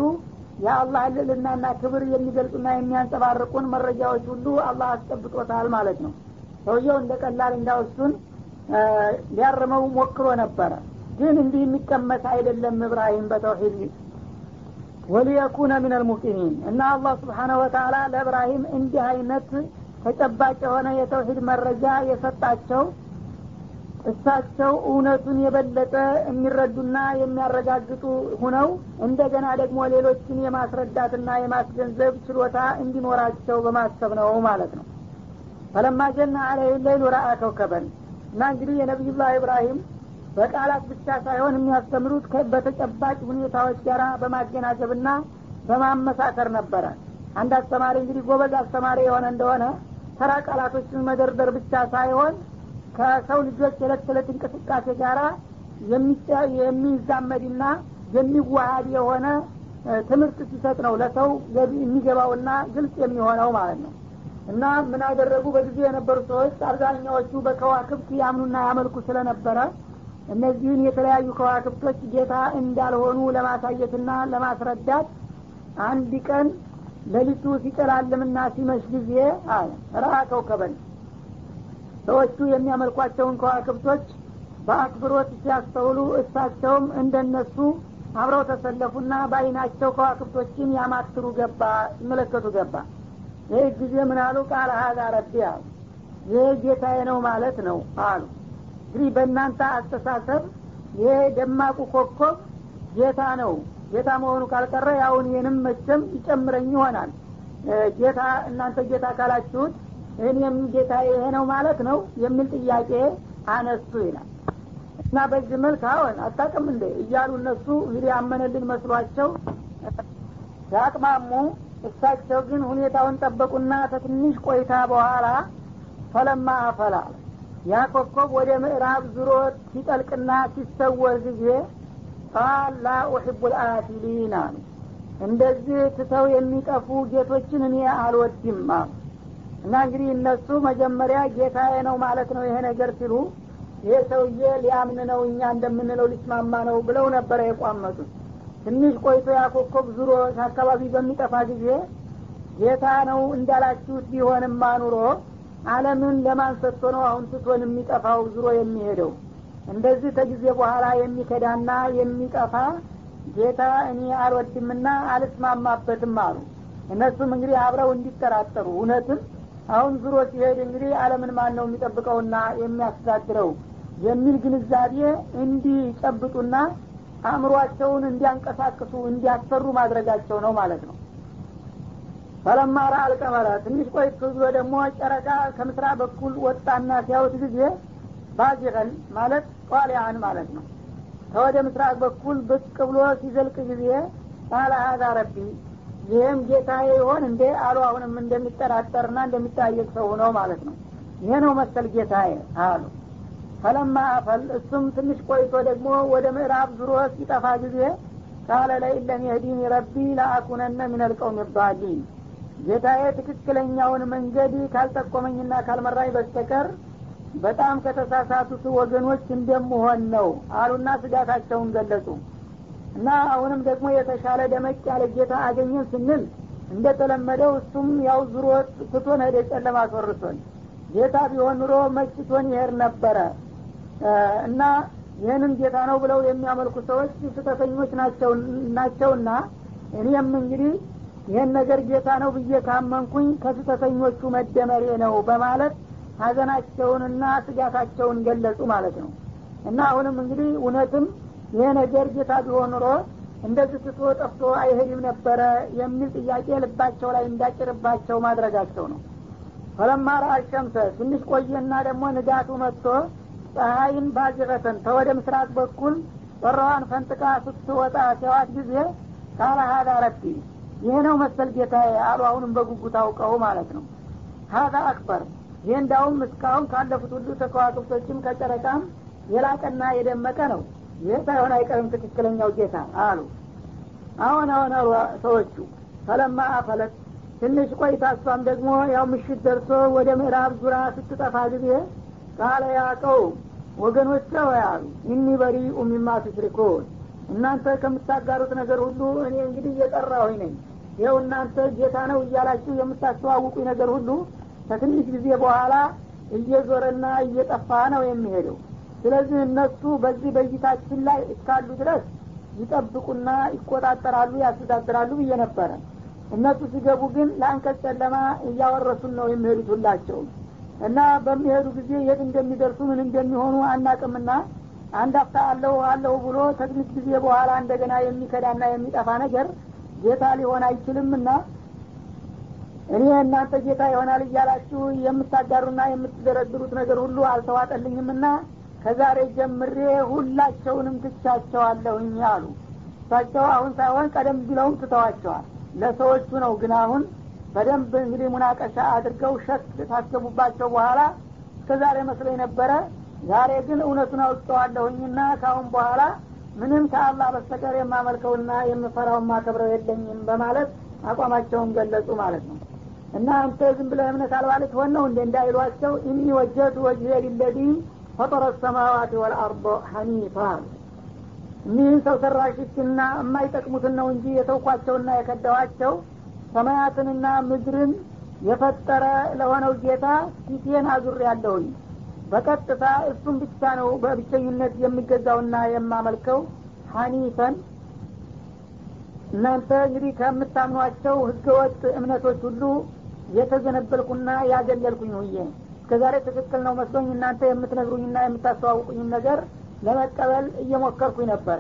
የአላህ ልዕልናና ክብር የሚገልጹና የሚያንጸባርቁን መረጃዎች ሁሉ አላህ አስጠብጦታል ማለት ነው ሰውየው እንደ ቀላል እንዳወሱን ሊያርመው ሞክሮ ነበረ። ግን እንዲህ የሚቀመስ አይደለም እብራሂም በተውሂድ ወሊየኩነ ምን አልሙቂኒን እና አላህ ስብሓነ ወተላ ለእብራሂም እንዲህ አይነት ተጨባጭ የሆነ የተውሂድ መረጃ የሰጣቸው እሳቸው እውነቱን የበለጠ የሚረዱና የሚያረጋግጡ ሁነው እንደገና ደግሞ ሌሎችን የማስረዳትና የማስገንዘብ ችሎታ እንዲኖራቸው በማሰብ ነው ማለት ነው ፈለማ ጀና አለህ ለይሉ ረአ ከውከበን እና እንግዲህ የነቢዩላህ ኢብራሂም በቃላት ብቻ ሳይሆን የሚያስተምሩት በተጨባጭ ሁኔታዎች ጋር በማገናዘብና በማመሳከር ነበረ። አንድ አስተማሪ እንግዲህ ጎበዝ አስተማሪ የሆነ እንደሆነ ተራ ቃላቶችን መደርደር ብቻ ሳይሆን ከሰው ልጆች የዕለት ተዕለት እንቅስቃሴ ጋር የሚዛመድና የሚዋሃድ የሆነ ትምህርት ሲሰጥ ነው ለሰው የሚገባውና ግልጽ የሚሆነው ማለት ነው እና ምን አደረጉ? በጊዜ የነበሩ ሰዎች አብዛኛዎቹ በከዋክብት ያምኑና ያመልኩ ስለነበረ እነዚህን የተለያዩ ከዋክብቶች ጌታ እንዳልሆኑ ለማሳየትና ለማስረዳት አንድ ቀን ሌሊቱ ሲጨላልምና ሲመሽ ጊዜ አለ። ከውከበን ሰዎቹ የሚያመልኳቸውን ከዋክብቶች በአክብሮት ሲያስተውሉ እሳቸውም እንደነሱ አብረው ተሰለፉና በአይናቸው ከዋክብቶችን ያማትሩ ገባ ሲመለከቱ ገባ ይህ ጊዜ ምን አሉ? ቃል ሀዛ ረቢ አሉ። ይህ ጌታዬ ነው ማለት ነው አሉ። እንግዲህ በእናንተ አስተሳሰብ ይሄ ደማቁ ኮከብ ጌታ ነው። ጌታ መሆኑ ካልቀረ ያውን ይህንም መቼም ይጨምረኝ ይሆናል። ጌታ እናንተ ጌታ ካላችሁት እኔም ጌታ ይሄ ነው ማለት ነው የሚል ጥያቄ አነሱ ይላል። እና በዚህ መልክ አሁን አታቅም እንዴ? እያሉ እነሱ እንግዲህ ያመነልን መስሏቸው ያቅማሙ እሳቸው ግን ሁኔታውን ጠበቁና ከትንሽ ቆይታ በኋላ ፈለማ አፈላ። ያ ኮከብ ወደ ምዕራብ ዙሮ ሲጠልቅና ሲሰወር ጊዜ ቃል ላ ኡሕቡ ልአፊሊን አሉ። እንደዚህ ትተው የሚጠፉ ጌቶችን እኔ አልወድም አሉ። እና እንግዲህ እነሱ መጀመሪያ ጌታዬ ነው ማለት ነው ይሄ ነገር ሲሉ ይሄ ሰውዬ ሊያምን ነው እኛ እንደምንለው ሊስማማ ነው ብለው ነበረ የቋመጡት ትንሽ ቆይቶ ያኮኮብ ዙሮ አካባቢ በሚጠፋ ጊዜ ጌታ ነው እንዳላችሁት ቢሆንማ ኑሮ አለምን ለማን ሰጥቶ ነው አሁን ትቶን የሚጠፋው ዙሮ የሚሄደው። እንደዚህ ከጊዜ በኋላ የሚከዳና የሚጠፋ ጌታ እኔ አልወድምና አልስማማበትም አሉ። እነሱም እንግዲህ አብረው እንዲጠራጠሩ እውነትም አሁን ዙሮ ሲሄድ እንግዲህ አለምን ማን ነው የሚጠብቀውና የሚያስተዳድረው? የሚል ግንዛቤ እንዲጨብጡና አእምሯቸውን እንዲያንቀሳቅሱ እንዲያሰሩ ማድረጋቸው ነው ማለት ነው። ፈለማ ራ አልቀመረ ትንሽ ቆይቶ ብሎ ደግሞ ጨረቃ ከምስራ በኩል ወጣና ሲያዩት ጊዜ ባዚቀን ማለት ጧሊያን ማለት ነው። ከወደ ምስራቅ በኩል ብቅ ብሎ ሲዘልቅ ጊዜ ቃለ ሀዛ ረቢ ይህም ጌታ ይሆን እንዴ? አሉ። አሁንም እንደሚጠራጠርና እንደሚጠያየቅ ሰው ነው ማለት ነው። ይሄ ነው መሰል ጌታዬ አሉ ፈለማ አፈል እሱም ትንሽ ቆይቶ ደግሞ ወደ ምዕራብ ዙሮ ሲጠፋ ጊዜ ቃለ ለኢለም የህዲኒ ረቢ ለአኩነነ ምን ልቀውም ይባሊን ጌታዬ ትክክለኛውን መንገድ ካልጠቆመኝና ካልመራኝ በስተቀር በጣም ከተሳሳቱት ወገኖች እንደምሆን ነው አሉና ስጋታቸውን ገለጹ። እና አሁንም ደግሞ የተሻለ ደመቅ ያለ ጌታ አገኘን ስንል እንደተለመደው እሱም ያው ዙሮ ትቶን ሄደ ጨለማ አስወርቶን ጌታ ቢሆን ኑሮ መችቶን ይሄድ ነበረ እና ይህንን ጌታ ነው ብለው የሚያመልኩ ሰዎች ስህተተኞች ናቸውና እኔም እንግዲህ ይህን ነገር ጌታ ነው ብዬ ካመንኩኝ ከስህተተኞቹ መደመሬ ነው በማለት ሀዘናቸውንና ስጋታቸውን ገለጹ ማለት ነው። እና አሁንም እንግዲህ እውነትም ይሄ ነገር ጌታ ቢሆን ኑሮ እንደዚህ ትቶ ጠፍቶ አይሄድም ነበረ የሚል ጥያቄ ልባቸው ላይ እንዳጭርባቸው ማድረጋቸው ነው። ፈለማ ረአ ሸምሰ ትንሽ ቆየና ደግሞ ንጋቱ መጥቶ ፀሐይን ባጅረተን ተወደ ምስራቅ በኩል ጦራዋን ፈንጥቃ ስትወጣ ሲዋት ጊዜ ካለ ሀዳ ረቢ ይሄ ነው መሰል ጌታ አሉ። አሁንም በጉጉት አውቀው ማለት ነው። ሀዳ አክበር። ይህ እንዳውም እስካሁን ካለፉት ሁሉ ተከዋክብቶችም ከጨረቃም የላቀና የደመቀ ነው። ይህ ሳይሆን አይቀርም ትክክለኛው ጌታ አሉ። አሁን አሁን አሉ ሰዎቹ። ፈለማ አፈለት። ትንሽ ቆይታ እሷም ደግሞ ያው ምሽት ደርሶ ወደ ምዕራብ ዙራ ስትጠፋ ጊዜ ቃለ ያቀው ወገኖቼ ያሉ ኢኒ በሪ ሚማ ትሽሪኩን እናንተ ከምታጋሩት ነገር ሁሉ እኔ እንግዲህ እየጠራሁኝ ነኝ። ይኸው እናንተ ጌታ ነው እያላችሁ የምታስተዋውቁኝ ነገር ሁሉ ከትንሽ ጊዜ በኋላ እየዞረና እየጠፋ ነው የሚሄደው። ስለዚህ እነሱ በዚህ በይታችን ላይ እስካሉ ድረስ ይጠብቁና ይቆጣጠራሉ ያስተዳድራሉ ብዬ ነበረ። እነሱ ሲገቡ ግን ለአንቀጽ ጨለማ እያወረሱን ነው የሚሄዱት ሁላቸው እና በሚሄዱ ጊዜ የት እንደሚደርሱ ምን እንደሚሆኑ አናቅምና አንድ አፍታ አለሁ አለሁ ብሎ ከትንሽ ጊዜ በኋላ እንደገና የሚከዳና የሚጠፋ ነገር ጌታ ሊሆን አይችልምና እኔ እናንተ ጌታ ይሆናል እያላችሁ የምታጋሩና የምትደረድሩት ነገር ሁሉ አልተዋጠልኝምና ከዛሬ ጀምሬ ሁላቸውንም ትቻቸዋለሁኝ አሉ። እሳቸው አሁን ሳይሆን ቀደም ብለውም ትተዋቸዋል። ለሰዎቹ ነው ግን አሁን በደንብ እንግዲህ ሙናቀሻ አድርገው ሸክ ታስገቡባቸው በኋላ እስከ ዛሬ መስሎ ነበረ ዛሬ ግን እውነቱን አውጥተዋለሁኝና ካሁን በኋላ ምንም ከአላህ በስተቀር የማመልከውና የምፈራው ማከብረው የለኝም በማለት አቋማቸውን ገለጹ ማለት ነው። እና አንተ ዝም ብለህ እምነት አልባ ልትሆን ነው እንደ እንዳይሏቸው ኢኒ ወጀቱ ወጅሄ ሊለዚ ፈጠረ ሰማዋት ወልአርض ሐኒፋ። እኒህን ሰው ሰራሾችና የማይጠቅሙትን ነው እንጂ የተውኳቸውና የከዳዋቸው ሰማያትንና ምድርን የፈጠረ ለሆነው ጌታ ፊቴን አዙር ያለሁኝ በቀጥታ እሱም ብቻ ነው በብቸኝነት የሚገዛውና የማመልከው። ሐኒፈን እናንተ እንግዲህ ከምታምኗቸው ህገወጥ እምነቶች ሁሉ የተዘነበልኩና ያገለልኩኝ ሁዬ እስከዛሬ ትክክል ነው መስሎኝ እናንተ የምትነግሩኝና የምታስተዋውቁኝን ነገር ለመቀበል እየሞከርኩኝ ነበረ።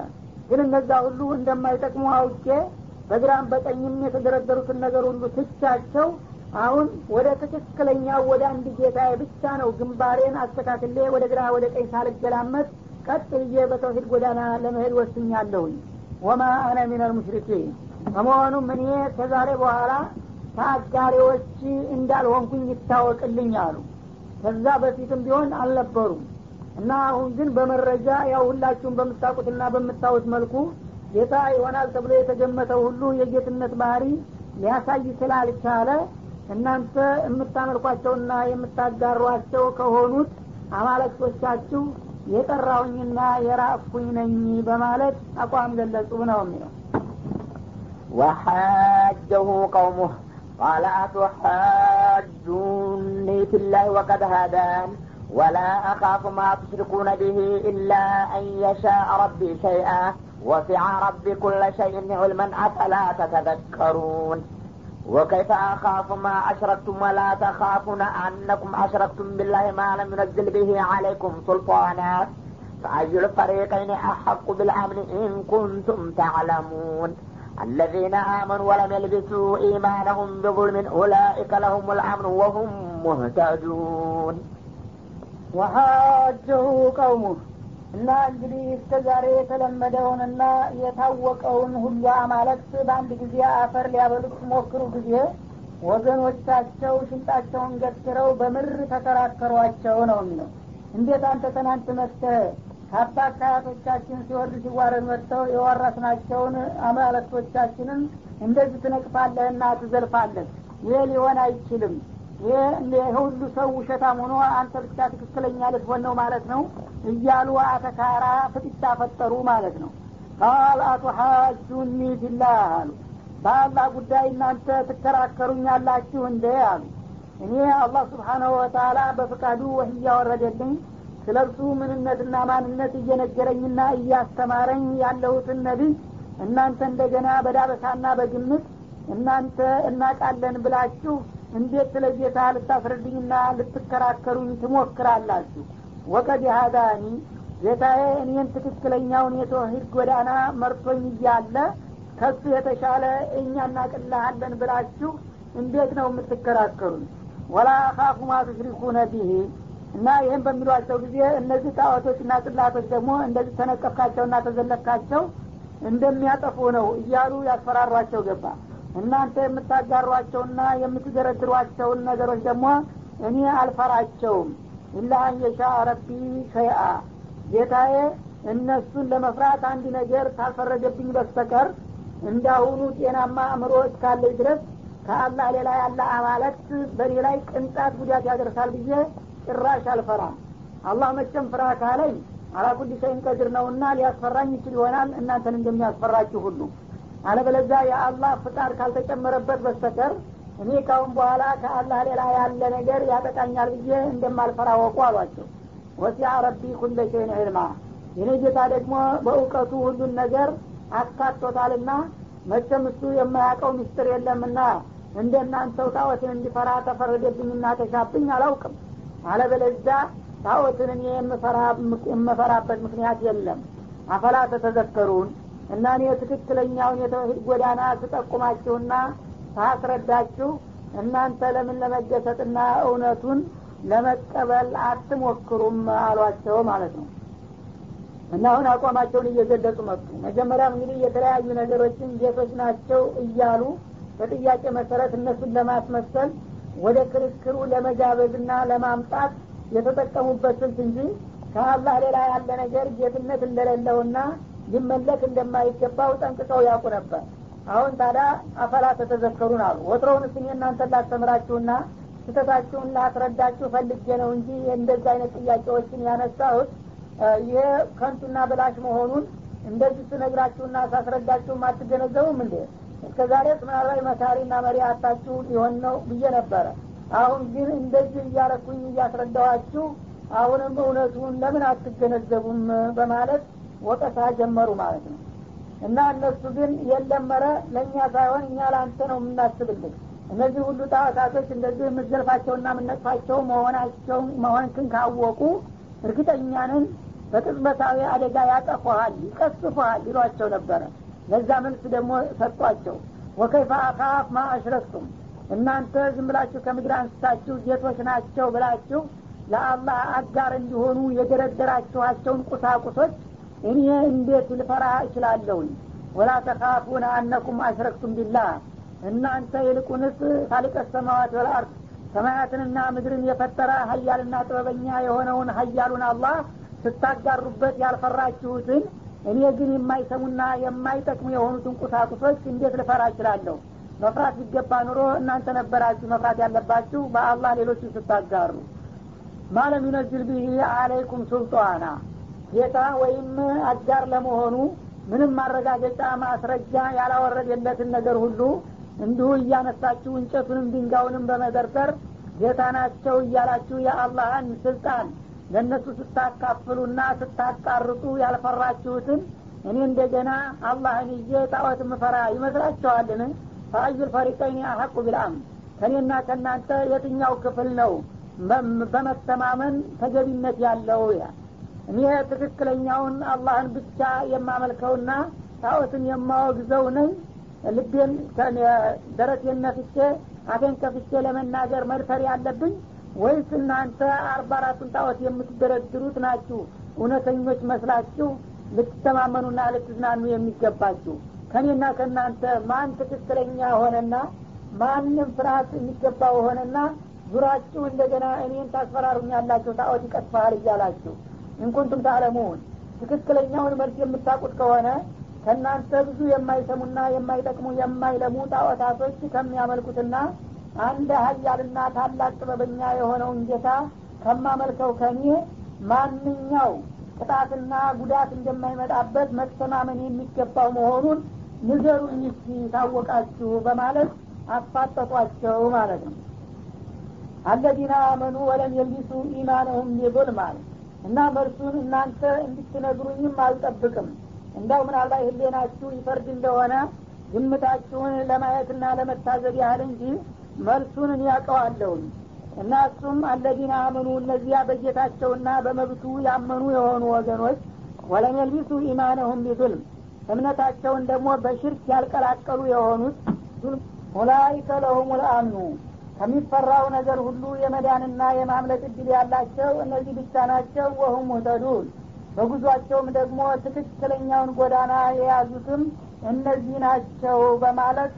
ግን እነዛ ሁሉ እንደማይጠቅሙ አውቄ በግራም በቀኝም የተደረደሩትን ነገር ሁሉ ትቻቸው አሁን ወደ ትክክለኛ ወደ አንድ ጌታ ብቻ ነው ግንባሬን አስተካክሌ ወደ ግራ ወደ ቀኝ ሳልገላመጥ ቀጥ ብዬ በተውሂድ ጎዳና ለመሄድ ወስኛለሁኝ። ወማ አነ ሚነል ሙሽሪኪን። በመሆኑም እኔ ከዛሬ በኋላ ከአጋሪዎች እንዳልሆንኩኝ ይታወቅልኝ አሉ። ከዛ በፊትም ቢሆን አልነበሩም። እና አሁን ግን በመረጃ ያው ሁላችሁም በምታውቁትና በምታዩት መልኩ ጌታ ይሆናል ተብሎ የተገመተው ሁሉ የጌትነት ባህሪ ሊያሳይ ስላልቻለ እናንተ የምታመልኳቸውና የምታጋሯቸው ከሆኑት አማለክቶቻችሁ የጠራሁኝና የራቅኩኝ ነኝ በማለት አቋም ገለጹ ነው የሚለው وحاجه قومه قال أتحاجوني في الله وقد هدان ولا أخاف ما تشركون به إلا أن يشاء ربي شيئا وسع ربي كل شيء علما أفلا تتذكرون. وكيف أخاف ما أشركتم ولا تخافون أنكم أشركتم بالله ما لم ينزل به عليكم سلطانا؟ فأي الفريقين أحق بالأمن إن كنتم تعلمون. الذين آمنوا ولم يلبسوا إيمانهم بظلم أولئك لهم الأمن وهم مهتدون. وحاجه قومه. እና እንግዲህ እስከ ዛሬ የተለመደውንና የታወቀውን ሁሉ አማለክት በአንድ ጊዜ አፈር ሊያበሉት ሞክሩ ጊዜ ወገኖቻቸው ሽንጣቸውን ገትረው በምር ተከራከሯቸው ነው የሚለው። እንዴት አንተ ትናንት መጥተህ ከአባት ከአያቶቻችን ሲወርድ ሲዋረድ መጥተው የወረስናቸውን አማለክቶቻችንን እንደዚህ ትነቅፋለህና ትዘልፋለህ? ይህ ሊሆን አይችልም ይህ ሁሉ ሰው ውሸታም ሆኖ አንተ ብቻ ትክክለኛ ልትሆን ነው ማለት ነው? እያሉ አተካራ ፍጥጫ ፈጠሩ ማለት ነው። ቃል አቱሓጁኒ ፊላህ አሉ። በአላህ ጉዳይ እናንተ ትከራከሩኛላችሁ እንደ አሉ። እኔ አላህ ስብሓናሁ ወተላ በፍቃዱ ወህ እያወረደልኝ ስለ እርሱ ምንነትና ማንነት እየነገረኝና እያስተማረኝ ያለሁትን ነቢይ እናንተ እንደገና በዳበሳና በግምት እናንተ እናቃለን ብላችሁ እንዴት ስለ ጌታ ልታስረድኝና ልትከራከሩኝ ትሞክራላችሁ? ወቀድ ሀዳኒ ጌታዬ እኔን ትክክለኛውን የተውሂድ ጎዳና መርቶኝ እያለ ከሱ የተሻለ እኛ እናቅልሃለን ብላችሁ እንዴት ነው የምትከራከሩኝ? ወላ አኻፉ ማ ቱሽሪኩነ እና ይህም በሚሏቸው ጊዜ እነዚህ ጣዖቶችና ጽላቶች ደግሞ እንደዚህ ተነቀፍካቸውና ተዘለፍካቸው እንደሚያጠፉ ነው እያሉ ያስፈራሯቸው። ገባ እናንተ የምታጋሯቸውና የምትደረድሯቸውን ነገሮች ደግሞ እኔ አልፈራቸውም። ኢላ አንየሻ ረቢ ሸይአ። ጌታዬ እነሱን ለመፍራት አንድ ነገር ካልፈረደብኝ በስተቀር እንዳሁኑ ጤናማ አእምሮ እስካለኝ ድረስ ከአላህ ሌላ ያለ አማለክት በእኔ ላይ ቅንጣት ጉዳት ያደርሳል ብዬ ጭራሽ አልፈራም። አላህ መቼም ፍራ ካለኝ አላኩል ሸይን ቀድር ነውና ሊያስፈራኝ ይችል ይሆናል። እናንተን እንደሚያስፈራችሁ ሁሉ አለበለዛ የአላህ ፍቃድ ካልተጨመረበት በስተቀር እኔ ካሁን በኋላ ከአላህ ሌላ ያለ ነገር ያጠቃኛል ብዬ እንደማልፈራ ወቁ አሏቸው። ወሲያ ረቢ ኩለ ሸይን ዕልማ የኔ ጌታ ደግሞ በእውቀቱ ሁሉን ነገር አካቶታልና መቼም እሱ የማያውቀው ምስጢር የለምና እንደ እናንተው ጣዖትን እንዲፈራ ተፈረደብኝና ተሻብኝ አላውቅም። አለበለዛ ጣዖትን እኔ የምፈራበት ምክንያት የለም። አፈላ ተተዘከሩን እና እኔ ትክክለኛውን የተውሂድ ጎዳና ስጠቁማችሁና ሳስረዳችሁ እናንተ ለምን ለመገሰጥና እውነቱን ለመቀበል አትሞክሩም? አሏቸው ማለት ነው። እና አሁን አቋማቸውን እየገለጹ መጡ። መጀመሪያም እንግዲህ የተለያዩ ነገሮችን ጌቶች ናቸው እያሉ በጥያቄ መሰረት እነሱን ለማስመሰል ወደ ክርክሩ ለመጋበዝና ለማምጣት የተጠቀሙበት ስልት እንጂ ከአላህ ሌላ ያለ ነገር ጌትነት እንደሌለውና ሊመለክ እንደማይገባው ጠንቅቀው ያውቁ ነበር። አሁን ታዲያ አፈላ ተተዘከሩን አሉ። ወትሮውንስ እኔ እናንተን ላስተምራችሁና ስህተታችሁን ላስረዳችሁ ፈልጌ ነው እንጂ እንደዚህ አይነት ጥያቄዎችን ያነሳሁት ይሄ ከንቱና በላሽ መሆኑን እንደዚህ ስነግራችሁና ሳስረዳችሁም አትገነዘቡም እንዴ? እስከ ዛሬስ ምናልባት መካሪና መሪ አታችሁ ሊሆን ነው ብዬ ነበረ። አሁን ግን እንደዚህ እያረኩኝ እያስረዳኋችሁ አሁንም እውነቱን ለምን አትገነዘቡም? በማለት ወቀሳ ጀመሩ ማለት ነው። እና እነሱ ግን የለመረ ለእኛ ሳይሆን እኛ ለአንተ ነው የምናስብልህ። እነዚህ ሁሉ ጣዖታቶች እንደዚህ የምዘልፋቸውና የምነጥፋቸው መሆናቸው መሆንክን ካወቁ እርግጠኛንን በቅጽበታዊ አደጋ ያጠፉሃል ይቀስፉሃል ይሏቸው ነበረ። ለዛ መልስ ደግሞ ሰጧቸው። ወከይፈ አካፍ ማ አሽረክቱም እናንተ ዝም ብላችሁ ከምድር አንስታችሁ ጌቶች ናቸው ብላችሁ ለአላህ አጋር እንዲሆኑ የደረደራችኋቸውን ቁሳቁሶች እኔ እንዴት ልፈራ እችላለሁኝ? ወላ ተካፉነ አነኩም አሽረክቱም ቢላህ። እናንተ ይልቁንስ ታሊቀ ሰማዋት ወልአርድ ሰማያትንና ምድርን የፈጠረ ሀያልና ጥበበኛ የሆነውን ሀያሉን አላህ ስታጋሩበት ያልፈራችሁትን እኔ ግን የማይሰሙና የማይጠቅሙ የሆኑትን ቁሳቁሶች እንዴት ልፈራ እችላለሁ? መፍራት ቢገባ ኑሮ እናንተ ነበራችሁ መፍራት ያለባችሁ በአላህ ሌሎችን ስታጋሩ። ማለም ዩነዝል ብህ አለይኩም ሱልጣና ጌታ ወይም አጋር ለመሆኑ ምንም ማረጋገጫ ማስረጃ ያላወረደለትን ነገር ሁሉ እንዲሁ እያነሳችሁ እንጨቱንም ድንጋውንም በመደርደር ጌታ ናቸው እያላችሁ የአላህን ስልጣን ለእነሱ ስታካፍሉና ስታቃርጡ ያልፈራችሁትን እኔ እንደገና አላህን ይዤ ጣዖት ምፈራ ይመስላችኋልን? ፈአዩል ፈሪቀይን አሐቁ ቢልአምን ከእኔና ከእናንተ የትኛው ክፍል ነው በመተማመን ተገቢነት ያለው? ያ እኔ ትክክለኛውን አላህን ብቻ የማመልከውና ጣዖትን የማወግዘው ነኝ። ልቤን ደረቴን ነፍቼ አፌን ከፍቼ ለመናገር መድፈር ያለብኝ ወይስ እናንተ አርባ አራቱን ጣዖት የምትደረድሩት ናችሁ? እውነተኞች መስላችሁ ልትተማመኑና ልትዝናኑ የሚገባችሁ። ከኔና ከእናንተ ማን ትክክለኛ ሆነና ማንም ፍርሀት የሚገባው ሆነና ዙራችሁ እንደገና እኔን ታስፈራሩኛላችሁ ጣዖት ይቀጥፋል እያላችሁ እንኩንቱም ታለሙን ትክክለኛውን መልስ የምታውቁት ከሆነ ከእናንተ ብዙ የማይሰሙና የማይጠቅሙ የማይለሙ ጣዖታቶች ከሚያመልኩትና አንድ ሀያልና ታላቅ ጥበበኛ የሆነውን ጌታ ከማመልከው ከኔ ማንኛው ቅጣትና ጉዳት እንደማይመጣበት መተማመን የሚገባው መሆኑን ንገሩኝ እስኪ ታወቃችሁ በማለት አፋጠጧቸው ማለት ነው። አለዚነ አመኑ ወለም የልቢሱ ኢማነሁም ቢظልም አለ እና መልሱን እናንተ እንድትነግሩኝም አልጠብቅም። እንዳው ምናልባት ህሌናችሁ ይፈርድ እንደሆነ ግምታችሁን ለማየትና ለመታዘብ ያህል እንጂ መልሱን እኔ ያውቀዋለሁኝ እና እሱም አለዚነ አመኑ እነዚያ በጌታቸውና በመብቱ ያመኑ የሆኑ ወገኖች ወለም የልቢሱ ኢማነሁም ቢظልም እምነታቸውን ደግሞ በሽርክ ያልቀላቀሉ የሆኑት ኡላይከ ለሁም ልአምኑ ከሚፈራው ነገር ሁሉ የመዳንና የማምለጥ እድል ያላቸው እነዚህ ብቻ ናቸው ወሁም ሙህተዱን በጉዟቸውም ደግሞ ትክክለኛውን ጎዳና የያዙትም እነዚህ ናቸው በማለት